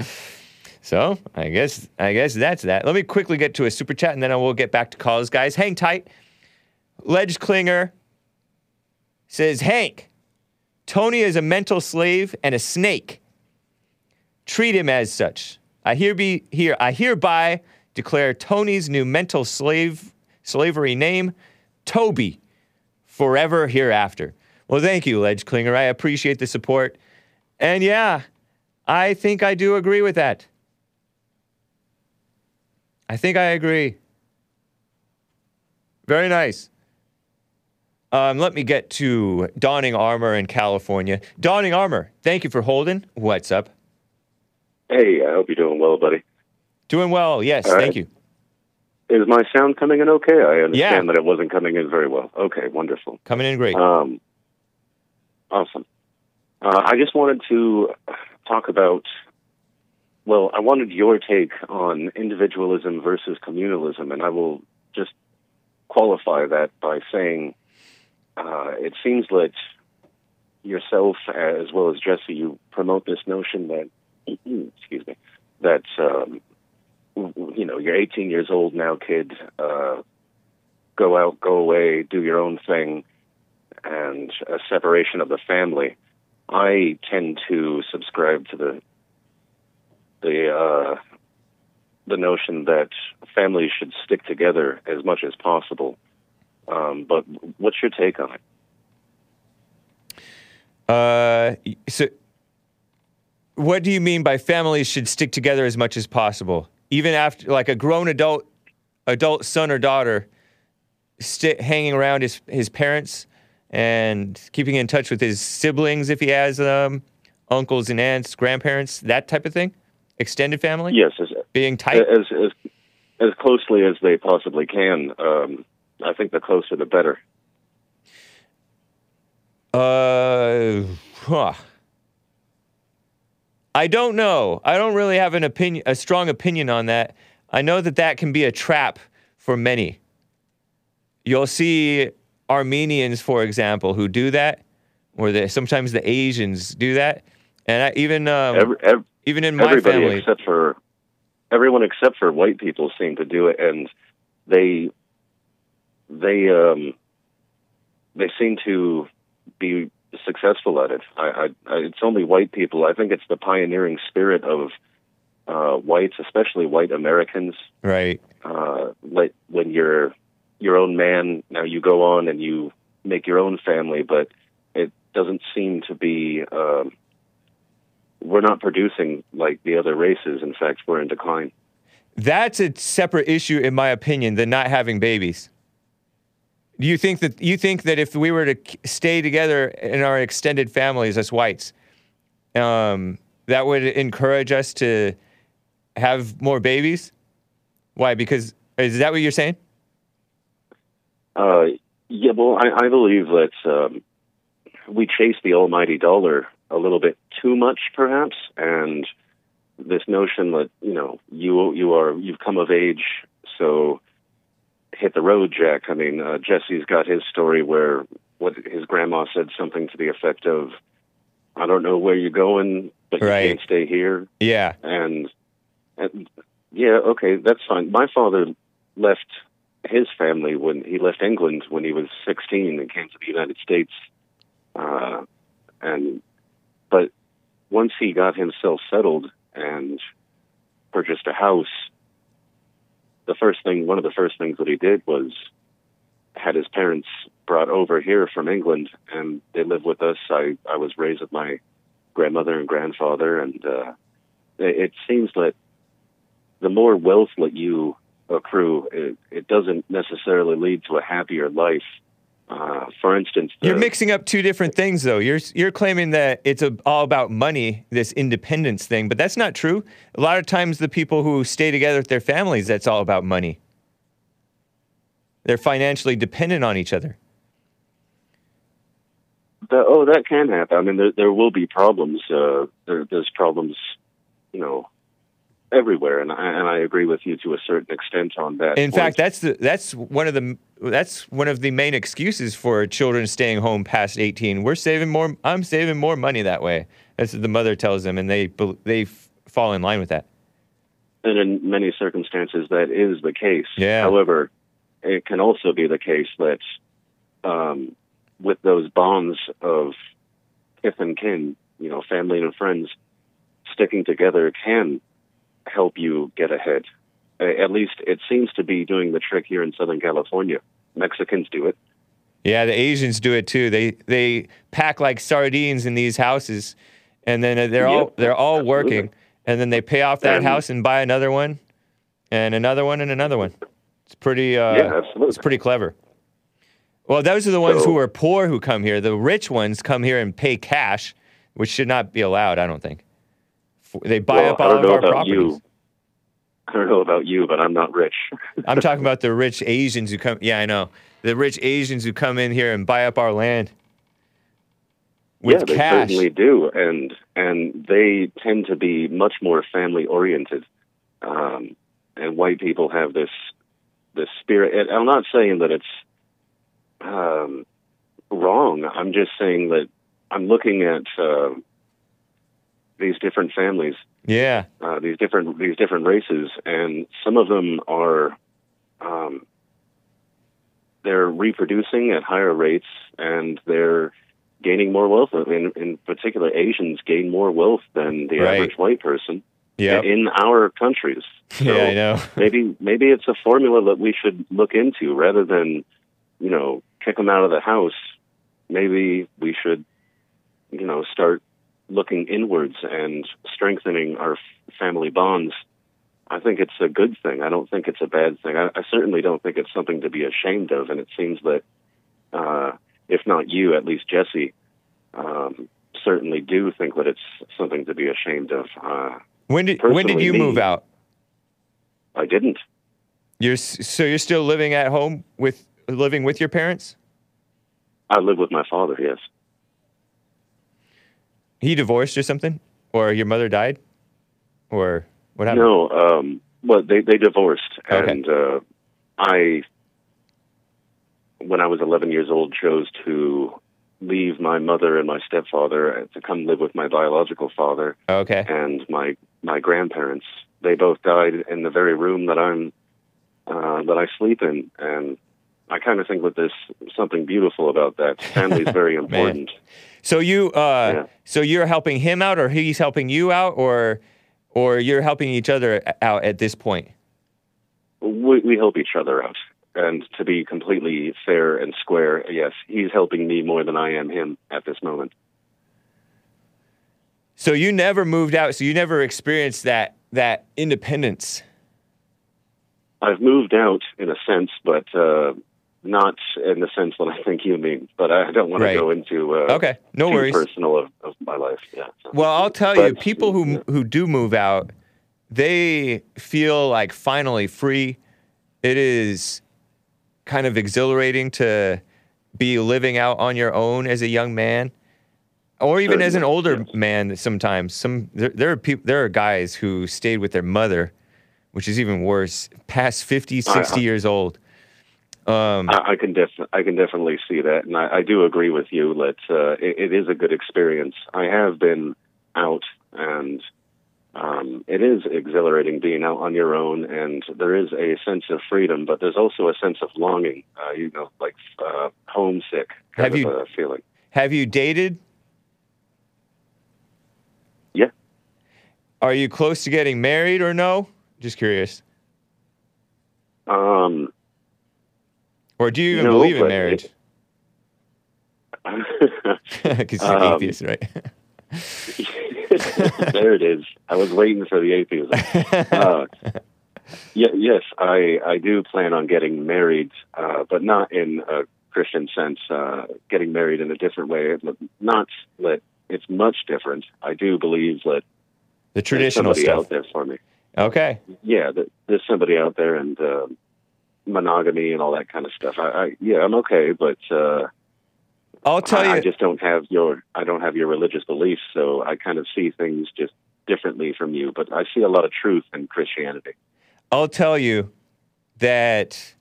so I guess I guess that's that. Let me quickly get to a super chat and then I will get back to calls, guys. Hang tight. Ledge Klinger says, Hake, Tony is a mental slave and a snake. Treat him as such. I hereby, here, I hereby declare Tony's new mental slave slavery name, Toby, forever hereafter. Well, thank you, Ledge Klinger. I appreciate the support. And yeah, I think I do agree with that. I think I agree. Very nice. Um, let me get to Donning Armour in California. Donning Armour, thank you for holding. What's up? Hey, I hope you're doing well, buddy. Doing well, yes, All thank right. you. Is my sound coming in okay? I understand Yeah. that it wasn't coming in very well. Okay, wonderful. Coming in great. Um, awesome. Uh, I just wanted to talk about. Well, I wanted your take on individualism versus communalism, and I will just qualify that by saying uh, it seems that yourself, as well as Jesse, you promote this notion that, excuse me, that um, you know you're 18 years old now, kid. Uh, go out, go away, do your own thing, and a separation of the family. I tend to subscribe to the the uh, the notion that families should stick together as much as possible. Um, but what's your take on it? Uh, so, what do you mean by families should stick together as much as possible, even after like a grown adult, adult son or daughter, sti hanging around his his parents and keeping in touch with his siblings if he has um, uncles and aunts, grandparents, that type of thing, extended family. Yes, as, being tight. as as as closely as they possibly can. Um, I think the closer the better. Uh, huh. I don't know. I don't really have an opinion, a strong opinion on that. I know that that can be a trap for many. You'll see Armenians, for example, who do that, or the, sometimes the Asians do that, and I, even um, Every, ev- even in my family, except for everyone except for white people seem to do it, and they they um they seem to be successful at it. I, I, I it's only white people. I think it's the pioneering spirit of uh, whites, especially white Americans. right? Uh, like when you're your own man, now you go on and you make your own family, but it doesn't seem to be. Um, we're not producing like the other races. In fact, we're in decline. That's a separate issue, in my opinion, than not having babies. Do you think that you think that if we were to stay together in our extended families as whites, um, that would encourage us to have more babies? Why? Because is that what you're saying? Uh, yeah, well, I, I believe that um, we chase the almighty dollar a little bit too much, perhaps, and this notion that you know you you are you've come of age, so hit the road, Jack. I mean, uh, Jesse's got his story where what his grandma said something to the effect of, "I don't know where you're going, but you can't stay here. Yeah. And, and yeah, okay, that's fine. My father left his family when he left England when he was 16 and came to the United States. Uh, and but once he got himself settled and purchased a house, the first thing, one of the first things that he did was had his parents brought over here from England, and they live with us. I I was raised with my grandmother and grandfather, and uh, it, it seems that the more wealth that you accrue, it, it doesn't necessarily lead to a happier life. Uh, for instance, the, You're mixing up two different things, though. You're you're claiming that it's a, all about money, this independence thing, but that's not true. A lot of times, the people who stay together with their families, that's all about money. They're financially dependent on each other. the, oh, that can happen. I mean, there there will be problems. Uh, there, there's problems, you know, everywhere, and I, and I agree with you to a certain extent on that. In point. fact, that's the that's one of the that's one of the main excuses for children staying home past 18. We're saving more. I'm saving more money that way. That's what the mother tells them, and they they fall in line with that. and in many circumstances that is the case. Yeah. However, it can also be the case that um, with those bonds of kith and kin, you know, family and friends, sticking together can help you get ahead. At least it seems to be doing the trick here in Southern California. Mexicans do it. Yeah, the Asians do it too. They they pack like sardines in these houses, and then uh, they're all they're all absolutely. working, and then they pay off that And- house and buy another one, and another one and another one. It's pretty. Uh, Yeah, absolutely. It's pretty clever. Well, those are the ones So- who are poor who come here. The rich ones come here and pay cash, which should not be allowed. I don't think. They buy Well, up I all don't of know our about properties. you. I don't know about you, but I'm not rich. I'm talking about the rich Asians who come. Yeah, I know. The rich Asians who come in here and buy up our land with yeah, they cash. certainly do, and and they tend to be much more family oriented. Um, and white people have this this spirit. And I'm not saying that it's um, wrong. I'm just saying that I'm looking at uh, these different families, Yeah. uh, these different these different races, and some of them are um, they're reproducing at higher rates, and they're gaining more wealth. In, in particular, Asians gain more wealth than the Right. average white person Yep. in our countries. So Yeah, I know. maybe maybe it's a formula that we should look into rather than you know kick them out of the house. Maybe we should you know start looking inwards and strengthening our family bonds. I think it's a good thing. I don't think it's a bad thing. I, I certainly don't think it's something to be ashamed of. And it seems that, uh, if not you, at least Jesse, um, certainly do think that it's something to be ashamed of. Uh, When did when did you me- move out? I didn't. You're so you're still living at home with living with your parents? I live with my father. Yes. He divorced or something, or your mother died, or what happened? No, um, well, they they divorced, Okay. and uh, I, when I was 11 years old, chose to leave my mother and my stepfather to come live with my biological father Okay. and my my grandparents. They both died in the very room that I'm uh, that I sleep in, and I kind of think that there's something beautiful about that. Family is very important. So you uh so you're helping him out, or he's helping you out, or or you're helping each other out at this point? we, we help each other out. And to be completely fair and square, yes, he's helping me more than I am him at this moment. So you never moved out. So you never experienced that that independence. I've moved out in a sense, but uh, not in the sense that I think you mean. But I don't want Right. to go into uh, Okay, no too worries. personal of, of my life. Yeah. Well, I'll tell you, people who who do move out, they feel like finally free. It is kind of exhilarating to be living out on your own as a young man, or even as an older man. Sometimes, some there, there are people, there are guys who stayed with their mother, which is even worse, past 50, 60 I- years old. Um, I, I can def- I can definitely see that, and I, I do agree with you that uh, it, it is a good experience. I have been out and um, it is exhilarating being out on your own, and there is a sense of freedom, but there's also a sense of longing. Uh, you know, like uh, homesick kind Have of you- a feeling. Have you dated? Yeah. Are you close to getting married or no? Just curious. Um, Or do you even No, believe in marriage? Because you're Um, atheist, right? there it is. I was waiting for the atheism. Uh, yeah, yes, I I do plan on getting married, uh, but not in a Christian sense. Uh, getting married in a different way. Not that it's much different. I do believe that The traditional somebody stuff. out there for me. Okay. Yeah, there's somebody out there, and uh, monogamy and all that kind of stuff. I, I yeah, I'm okay, but. Uh, I'll tell I, you. I just don't have your I don't have your religious beliefs, so I kind of see things just differently from you. But I see a lot of truth in Christianity. I'll tell you that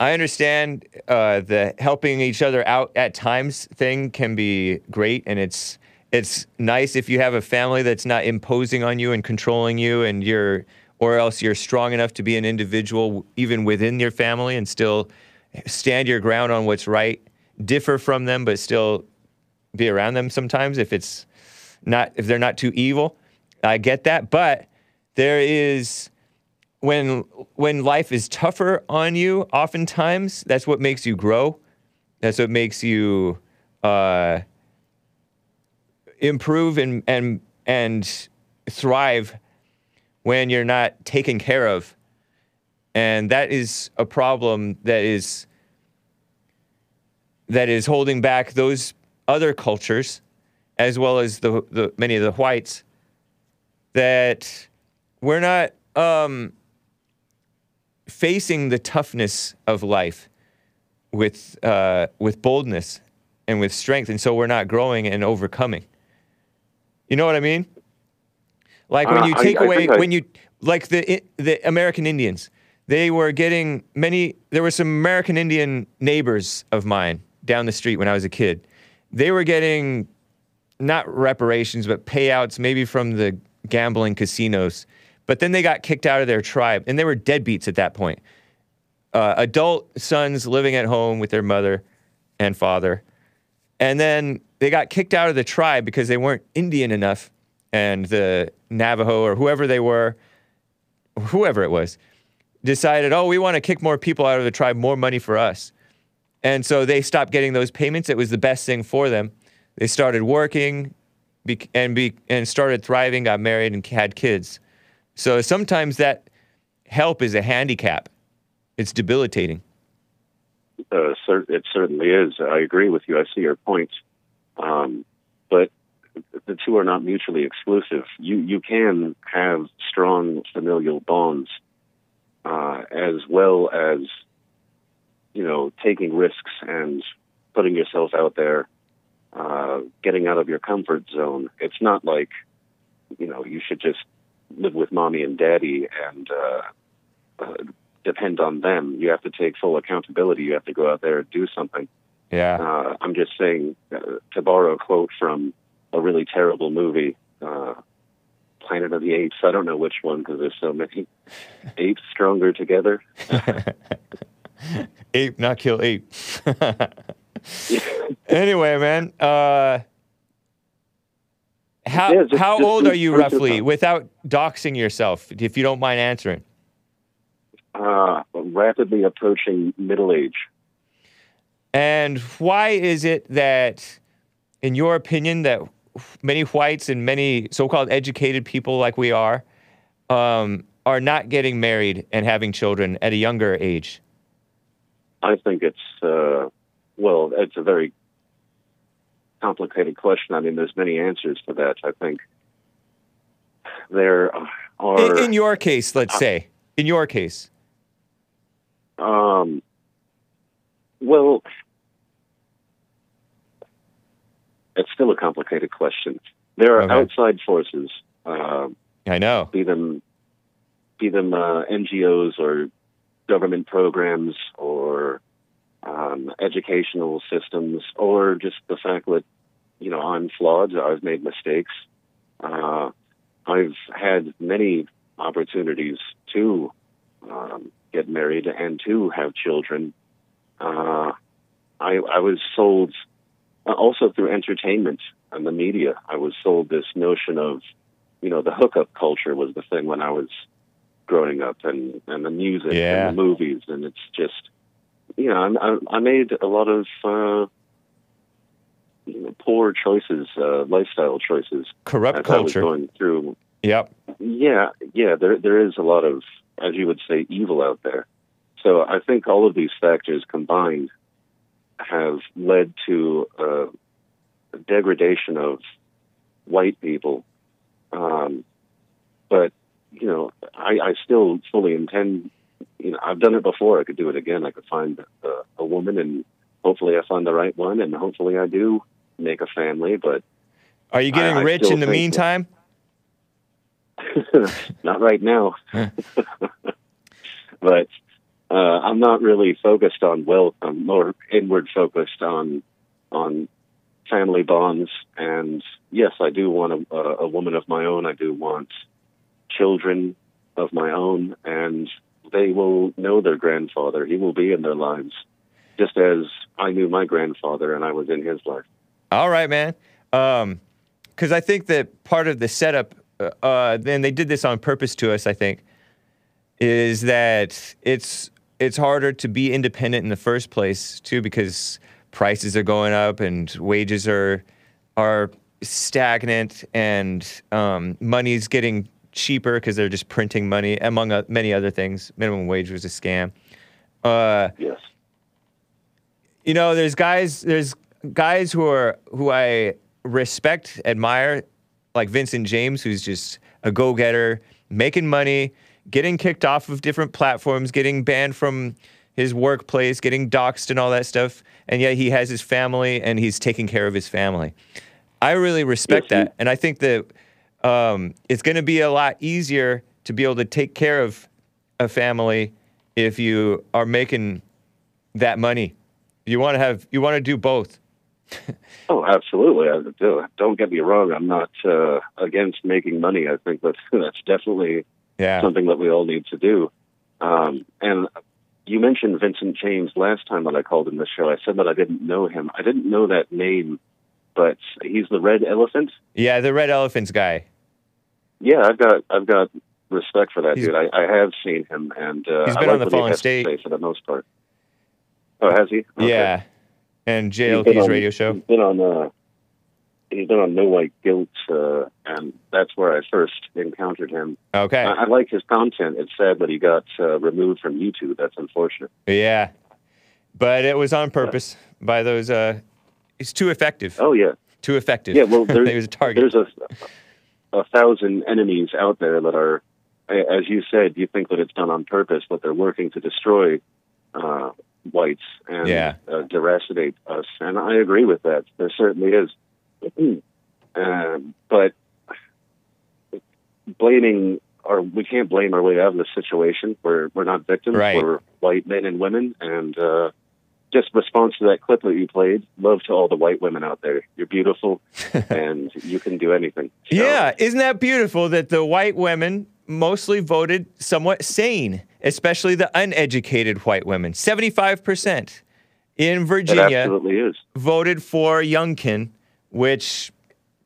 I understand uh, the helping each other out at times thing can be great, and it's it's nice if you have a family that's not imposing on you and controlling you, and you're or else you're strong enough to be an individual even within your family and still stand your ground on what's right, differ from them, but still be around them sometimes if it's not if they're not too evil. I get that, but there is when when life is tougher on you, oftentimes that's what makes you grow. That's what makes you uh, improve and and and thrive when you're not taken care of, and that is a problem that is that is holding back those other cultures, as well as the, the many of the whites, that we're not um, facing the toughness of life with uh, with boldness and with strength, and so we're not growing and overcoming. You know what I mean? Like when Uh, you I- take I away think I- when you like the the American Indians, they were getting many. There were some American Indian neighbors of mine down the street when I was a kid. They were getting not reparations, but payouts, maybe from the gambling casinos. But then they got kicked out of their tribe, and they were deadbeats at that point. Uh, adult sons living at home with their mother and father. And then they got kicked out of the tribe because they weren't Indian enough. And the Navajo or whoever they were, whoever it was, decided, oh, we want to kick more people out of the tribe, more money for us. And so they stopped getting those payments. It was the best thing for them. They started working bec- and, be- and started thriving, got married, and had kids. So sometimes that help is a handicap, it's debilitating. Uh, it certainly is. I agree with you. I see your point, um, the two are not mutually exclusive. You you can have strong familial bonds uh, as well as you know taking risks and putting yourself out there, uh, getting out of your comfort zone. It's not like you know you should just live with mommy and daddy and uh, uh, depend on them. You have to take full accountability. You have to go out there and do something. Yeah. Uh, I'm just saying, uh, to borrow a quote from a really terrible movie, uh, Planet of the Apes. I don't know which one because there's so many. Apes stronger together. ape, not kill ape. anyway, man, uh, how Yeah, just- how just old are you roughly, without doxing yourself, if you don't mind answering? Uh, rapidly approaching middle age. And why is it that, in your opinion, that many whites and many so-called educated people like we are, um, are not getting married and having children at a younger age? I think it's uh, well, it's a very complicated question. I mean, there's many answers to that. I think there are. In, in your case, let's say, in your case, Um, well, it's still a complicated question. There are Okay. outside forces, uh, I know. be them be them uh, NGOs or government programs or um, educational systems, or just the fact that you know I'm flawed. I've made mistakes. Uh, I've had many opportunities to um, get married and to have children. Uh, I, I was sold uh, also through entertainment and the media. I was sold this notion of, you know, the hookup culture was the thing when I was growing up, and and the music Yeah. and the movies, and it's just, you know, I, I, I made a lot of. Uh, you know, poor choices, uh, lifestyle choices. Corrupt as I was culture. going through Yep. yeah, yeah, there there is a lot of, as you would say, evil out there. So I think all of these factors combined have led to uh, a degradation of white people. Um, but you know, I, I still fully intend. You know, I've done it before. I could do it again. I could find a, a woman, and hopefully, I find the right one, and hopefully, I do make a family. But Are you getting I- I rich still in the meantime? not right now. but uh, I'm not really focused on wealth. I'm more inward focused on on family bonds. And yes, I do want a, a, woman of my own. I do want children of my own, and they will know their grandfather. He will be in their lives, just as I knew my grandfather and I was in his life. All right, man. Because I think that part of the setup, uh, uh, and they did this on purpose to us, I think, is that it's it's harder to be independent in the first place too, because prices are going up and wages are are stagnant, and um, money's getting cheaper because they're just printing money, among uh, many other things. Minimum wage was a scam. Uh, Yes. you know, there's guys, there's guys who are who I respect, admire, like Vincent James, who's just a go-getter, making money, getting kicked off of different platforms, getting banned from his workplace, getting doxxed and all that stuff, and yet he has his family and he's taking care of his family. I really respect that, and I think that um, it's going to be a lot easier to be able to take care of a family if you are making that money. You want to have, you want to do both. Oh, absolutely. I do. Don't get me wrong. I'm not uh, against making money. I think that's that's definitely Yeah. something that we all need to do. Um, and you mentioned Vincent James last time that I called in the show. I said that I didn't know him. I didn't know that name, but he's the Red Elephant. Yeah, the Red Elephants guy. Yeah, I've got I've got respect for that He's- dude. I, I have seen him, and uh, He's been like on the Fallen State. for the most part. Oh, has he? Okay. Yeah. And on- radio show. He's been on. Uh, he's been on No White Guilt, uh, and that's where I first encountered him. Okay. I, I like his content. It's sad that he got uh, removed from YouTube. That's unfortunate. Yeah. But it was on purpose by those, uh, he's too effective. Oh yeah, Too effective. yeah. Well, there's was a target. there's a a thousand enemies out there that are, as you said, you think that it's done on purpose, but they're working to destroy uh, whites and Yeah. uh, deracinate us. And I agree with that. There certainly is. um, but blaming or we can't blame our way out of the situation. We're we're not victims. Right. We're white men and women, and uh, just response to that clip that you played. Love to all the white women out there. You're beautiful, and you can do anything. So, Yeah, isn't that beautiful that the white women mostly voted somewhat sane, especially the uneducated white women. 75% in Virginia absolutely is. voted for Youngkin, which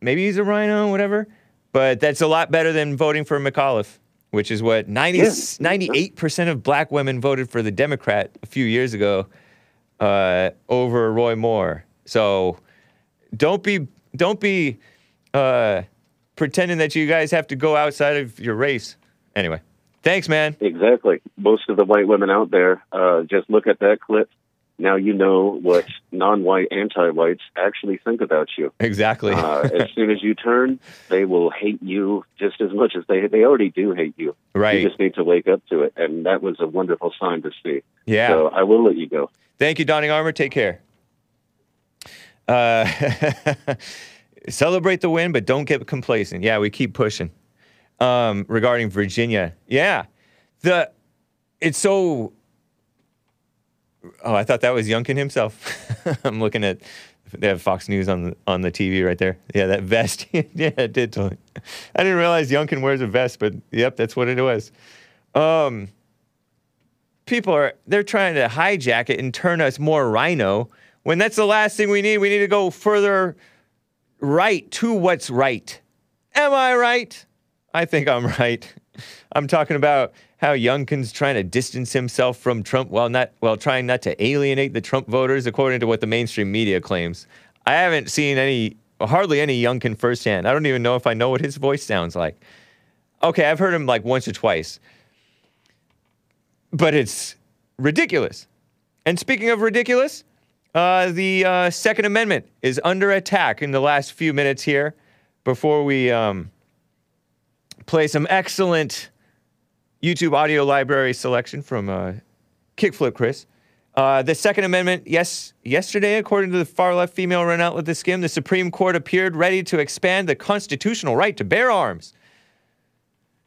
maybe he's a RINO, whatever, but that's a lot better than voting for McAuliffe, which is what 90, Yeah. 98% of black women voted for the Democrat a few years ago uh, over Roy Moore. So don't be don't be uh, pretending that you guys have to go outside of your race. Anyway, thanks, man. Exactly. Most of the white women out there, uh, just look at that clip. Now you know what non-white anti-whites actually think about you. Exactly. Uh, as soon as you turn, they will hate you just as much as they they already do hate you. Right. You just need to wake up to it, and that was a wonderful sign to see. Yeah. So I will let you go. Thank you, Donning Armour. Take care. Uh, celebrate the win, but don't get complacent. Yeah, we keep pushing. Um, regarding Virginia, yeah, the it's so. Oh, I thought that was Youngkin himself. I'm looking at they have Fox News on the, on the TV right there. Yeah, that vest. yeah, it did. Totally. I didn't realize Youngkin wears a vest, but yep, that's what it was. Um, people are they're trying to hijack it and turn us more RINO when that's the last thing we need. We need to go further right to what's right. Am I right? I think I'm right. I'm talking about how Youngkin's trying to distance himself from Trump while not while trying not to alienate the Trump voters, according to what the mainstream media claims. I haven't seen any hardly any Youngkin firsthand. I don't even know if I know what his voice sounds like. Okay, I've heard him like once or twice. But it's ridiculous. And speaking of ridiculous, uh, the uh, Second Amendment is under attack in the last few minutes here before we um, play some excellent YouTube audio library selection from uh, Kickflip Chris. Uh, the Second Amendment, yes, yesterday, according to the far left female run out with The Skimm, the Supreme Court appeared ready to expand the constitutional right to bear arms.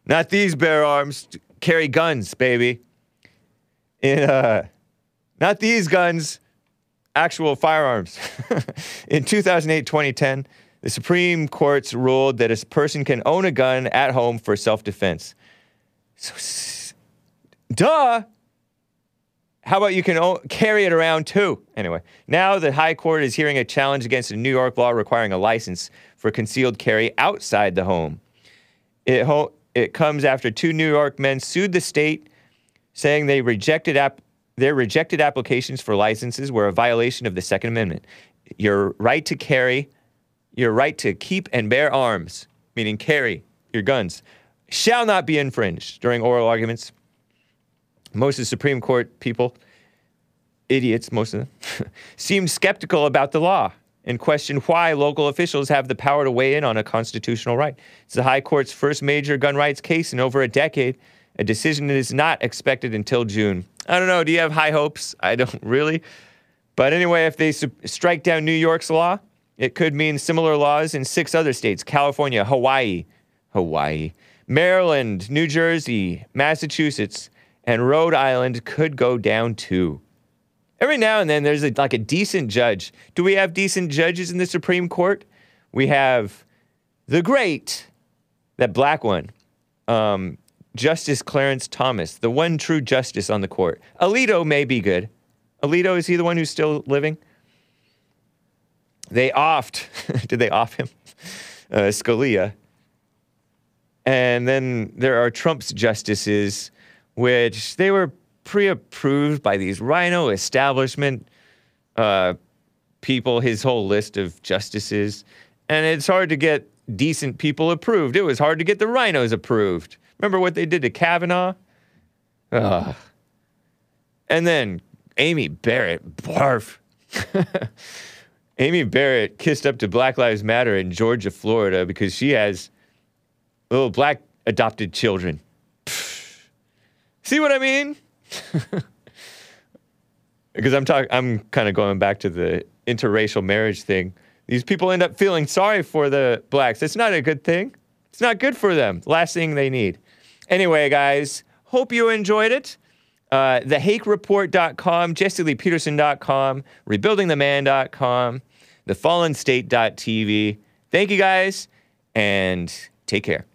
Not these bear arms, carry guns, baby. In, uh, not these guns, actual firearms. In 2008 2010, the Supreme Court's ruled that a person can own a gun at home for self defense. So, duh! How about you can o- carry it around too? Anyway, now the High Court is hearing a challenge against a New York law requiring a license for concealed carry outside the home. It, ho- it comes after two New York men sued the state, saying they rejected app- their rejected applications for licenses were a violation of the Second Amendment. Your right to carry, your right to keep and bear arms, meaning carry your guns, shall not be infringed during oral arguments. Most of the Supreme Court people, idiots, most of them, seemed skeptical about the law and questioned why local officials have the power to weigh in on a constitutional right. It's the High Court's first major gun rights case in over a decade. A decision that is not expected until June. I don't know. Do you have high hopes? I don't really. But anyway, if they su- strike down New York's law, it could mean similar laws in six other states California, Hawaii, Hawaii, Maryland, New Jersey, Massachusetts, and Rhode Island could go down too. Every now and then there's a, like a decent judge. Do we have decent judges in the Supreme Court? We have the great, that black one, um, Justice Clarence Thomas, the one true justice on the court. Alito may be good. Alito, is he the one who's still living? They offed, did they off him? Uh, Scalia. And then there are Trump's justices, which they were pre approved by these RINO establishment uh, people, his whole list of justices. And it's hard to get decent people approved. It was hard to get the RINOs approved. Remember what they did to Kavanaugh? Ugh. And then Amy Barrett, barf. Amy Barrett kissed up to Black Lives Matter in Georgia, Florida, because she has little black adopted children. Pfft. See what I mean? because I'm talking, I'm kind of going back to the interracial marriage thing. These people end up feeling sorry for the blacks. It's not a good thing. It's not good for them. Last thing they need. Anyway, guys, hope you enjoyed it. Uh, thehakereport.com, jesseleepeterson.com, rebuildingtheman.com, thefallenstate.tv. Thank you guys, and take care.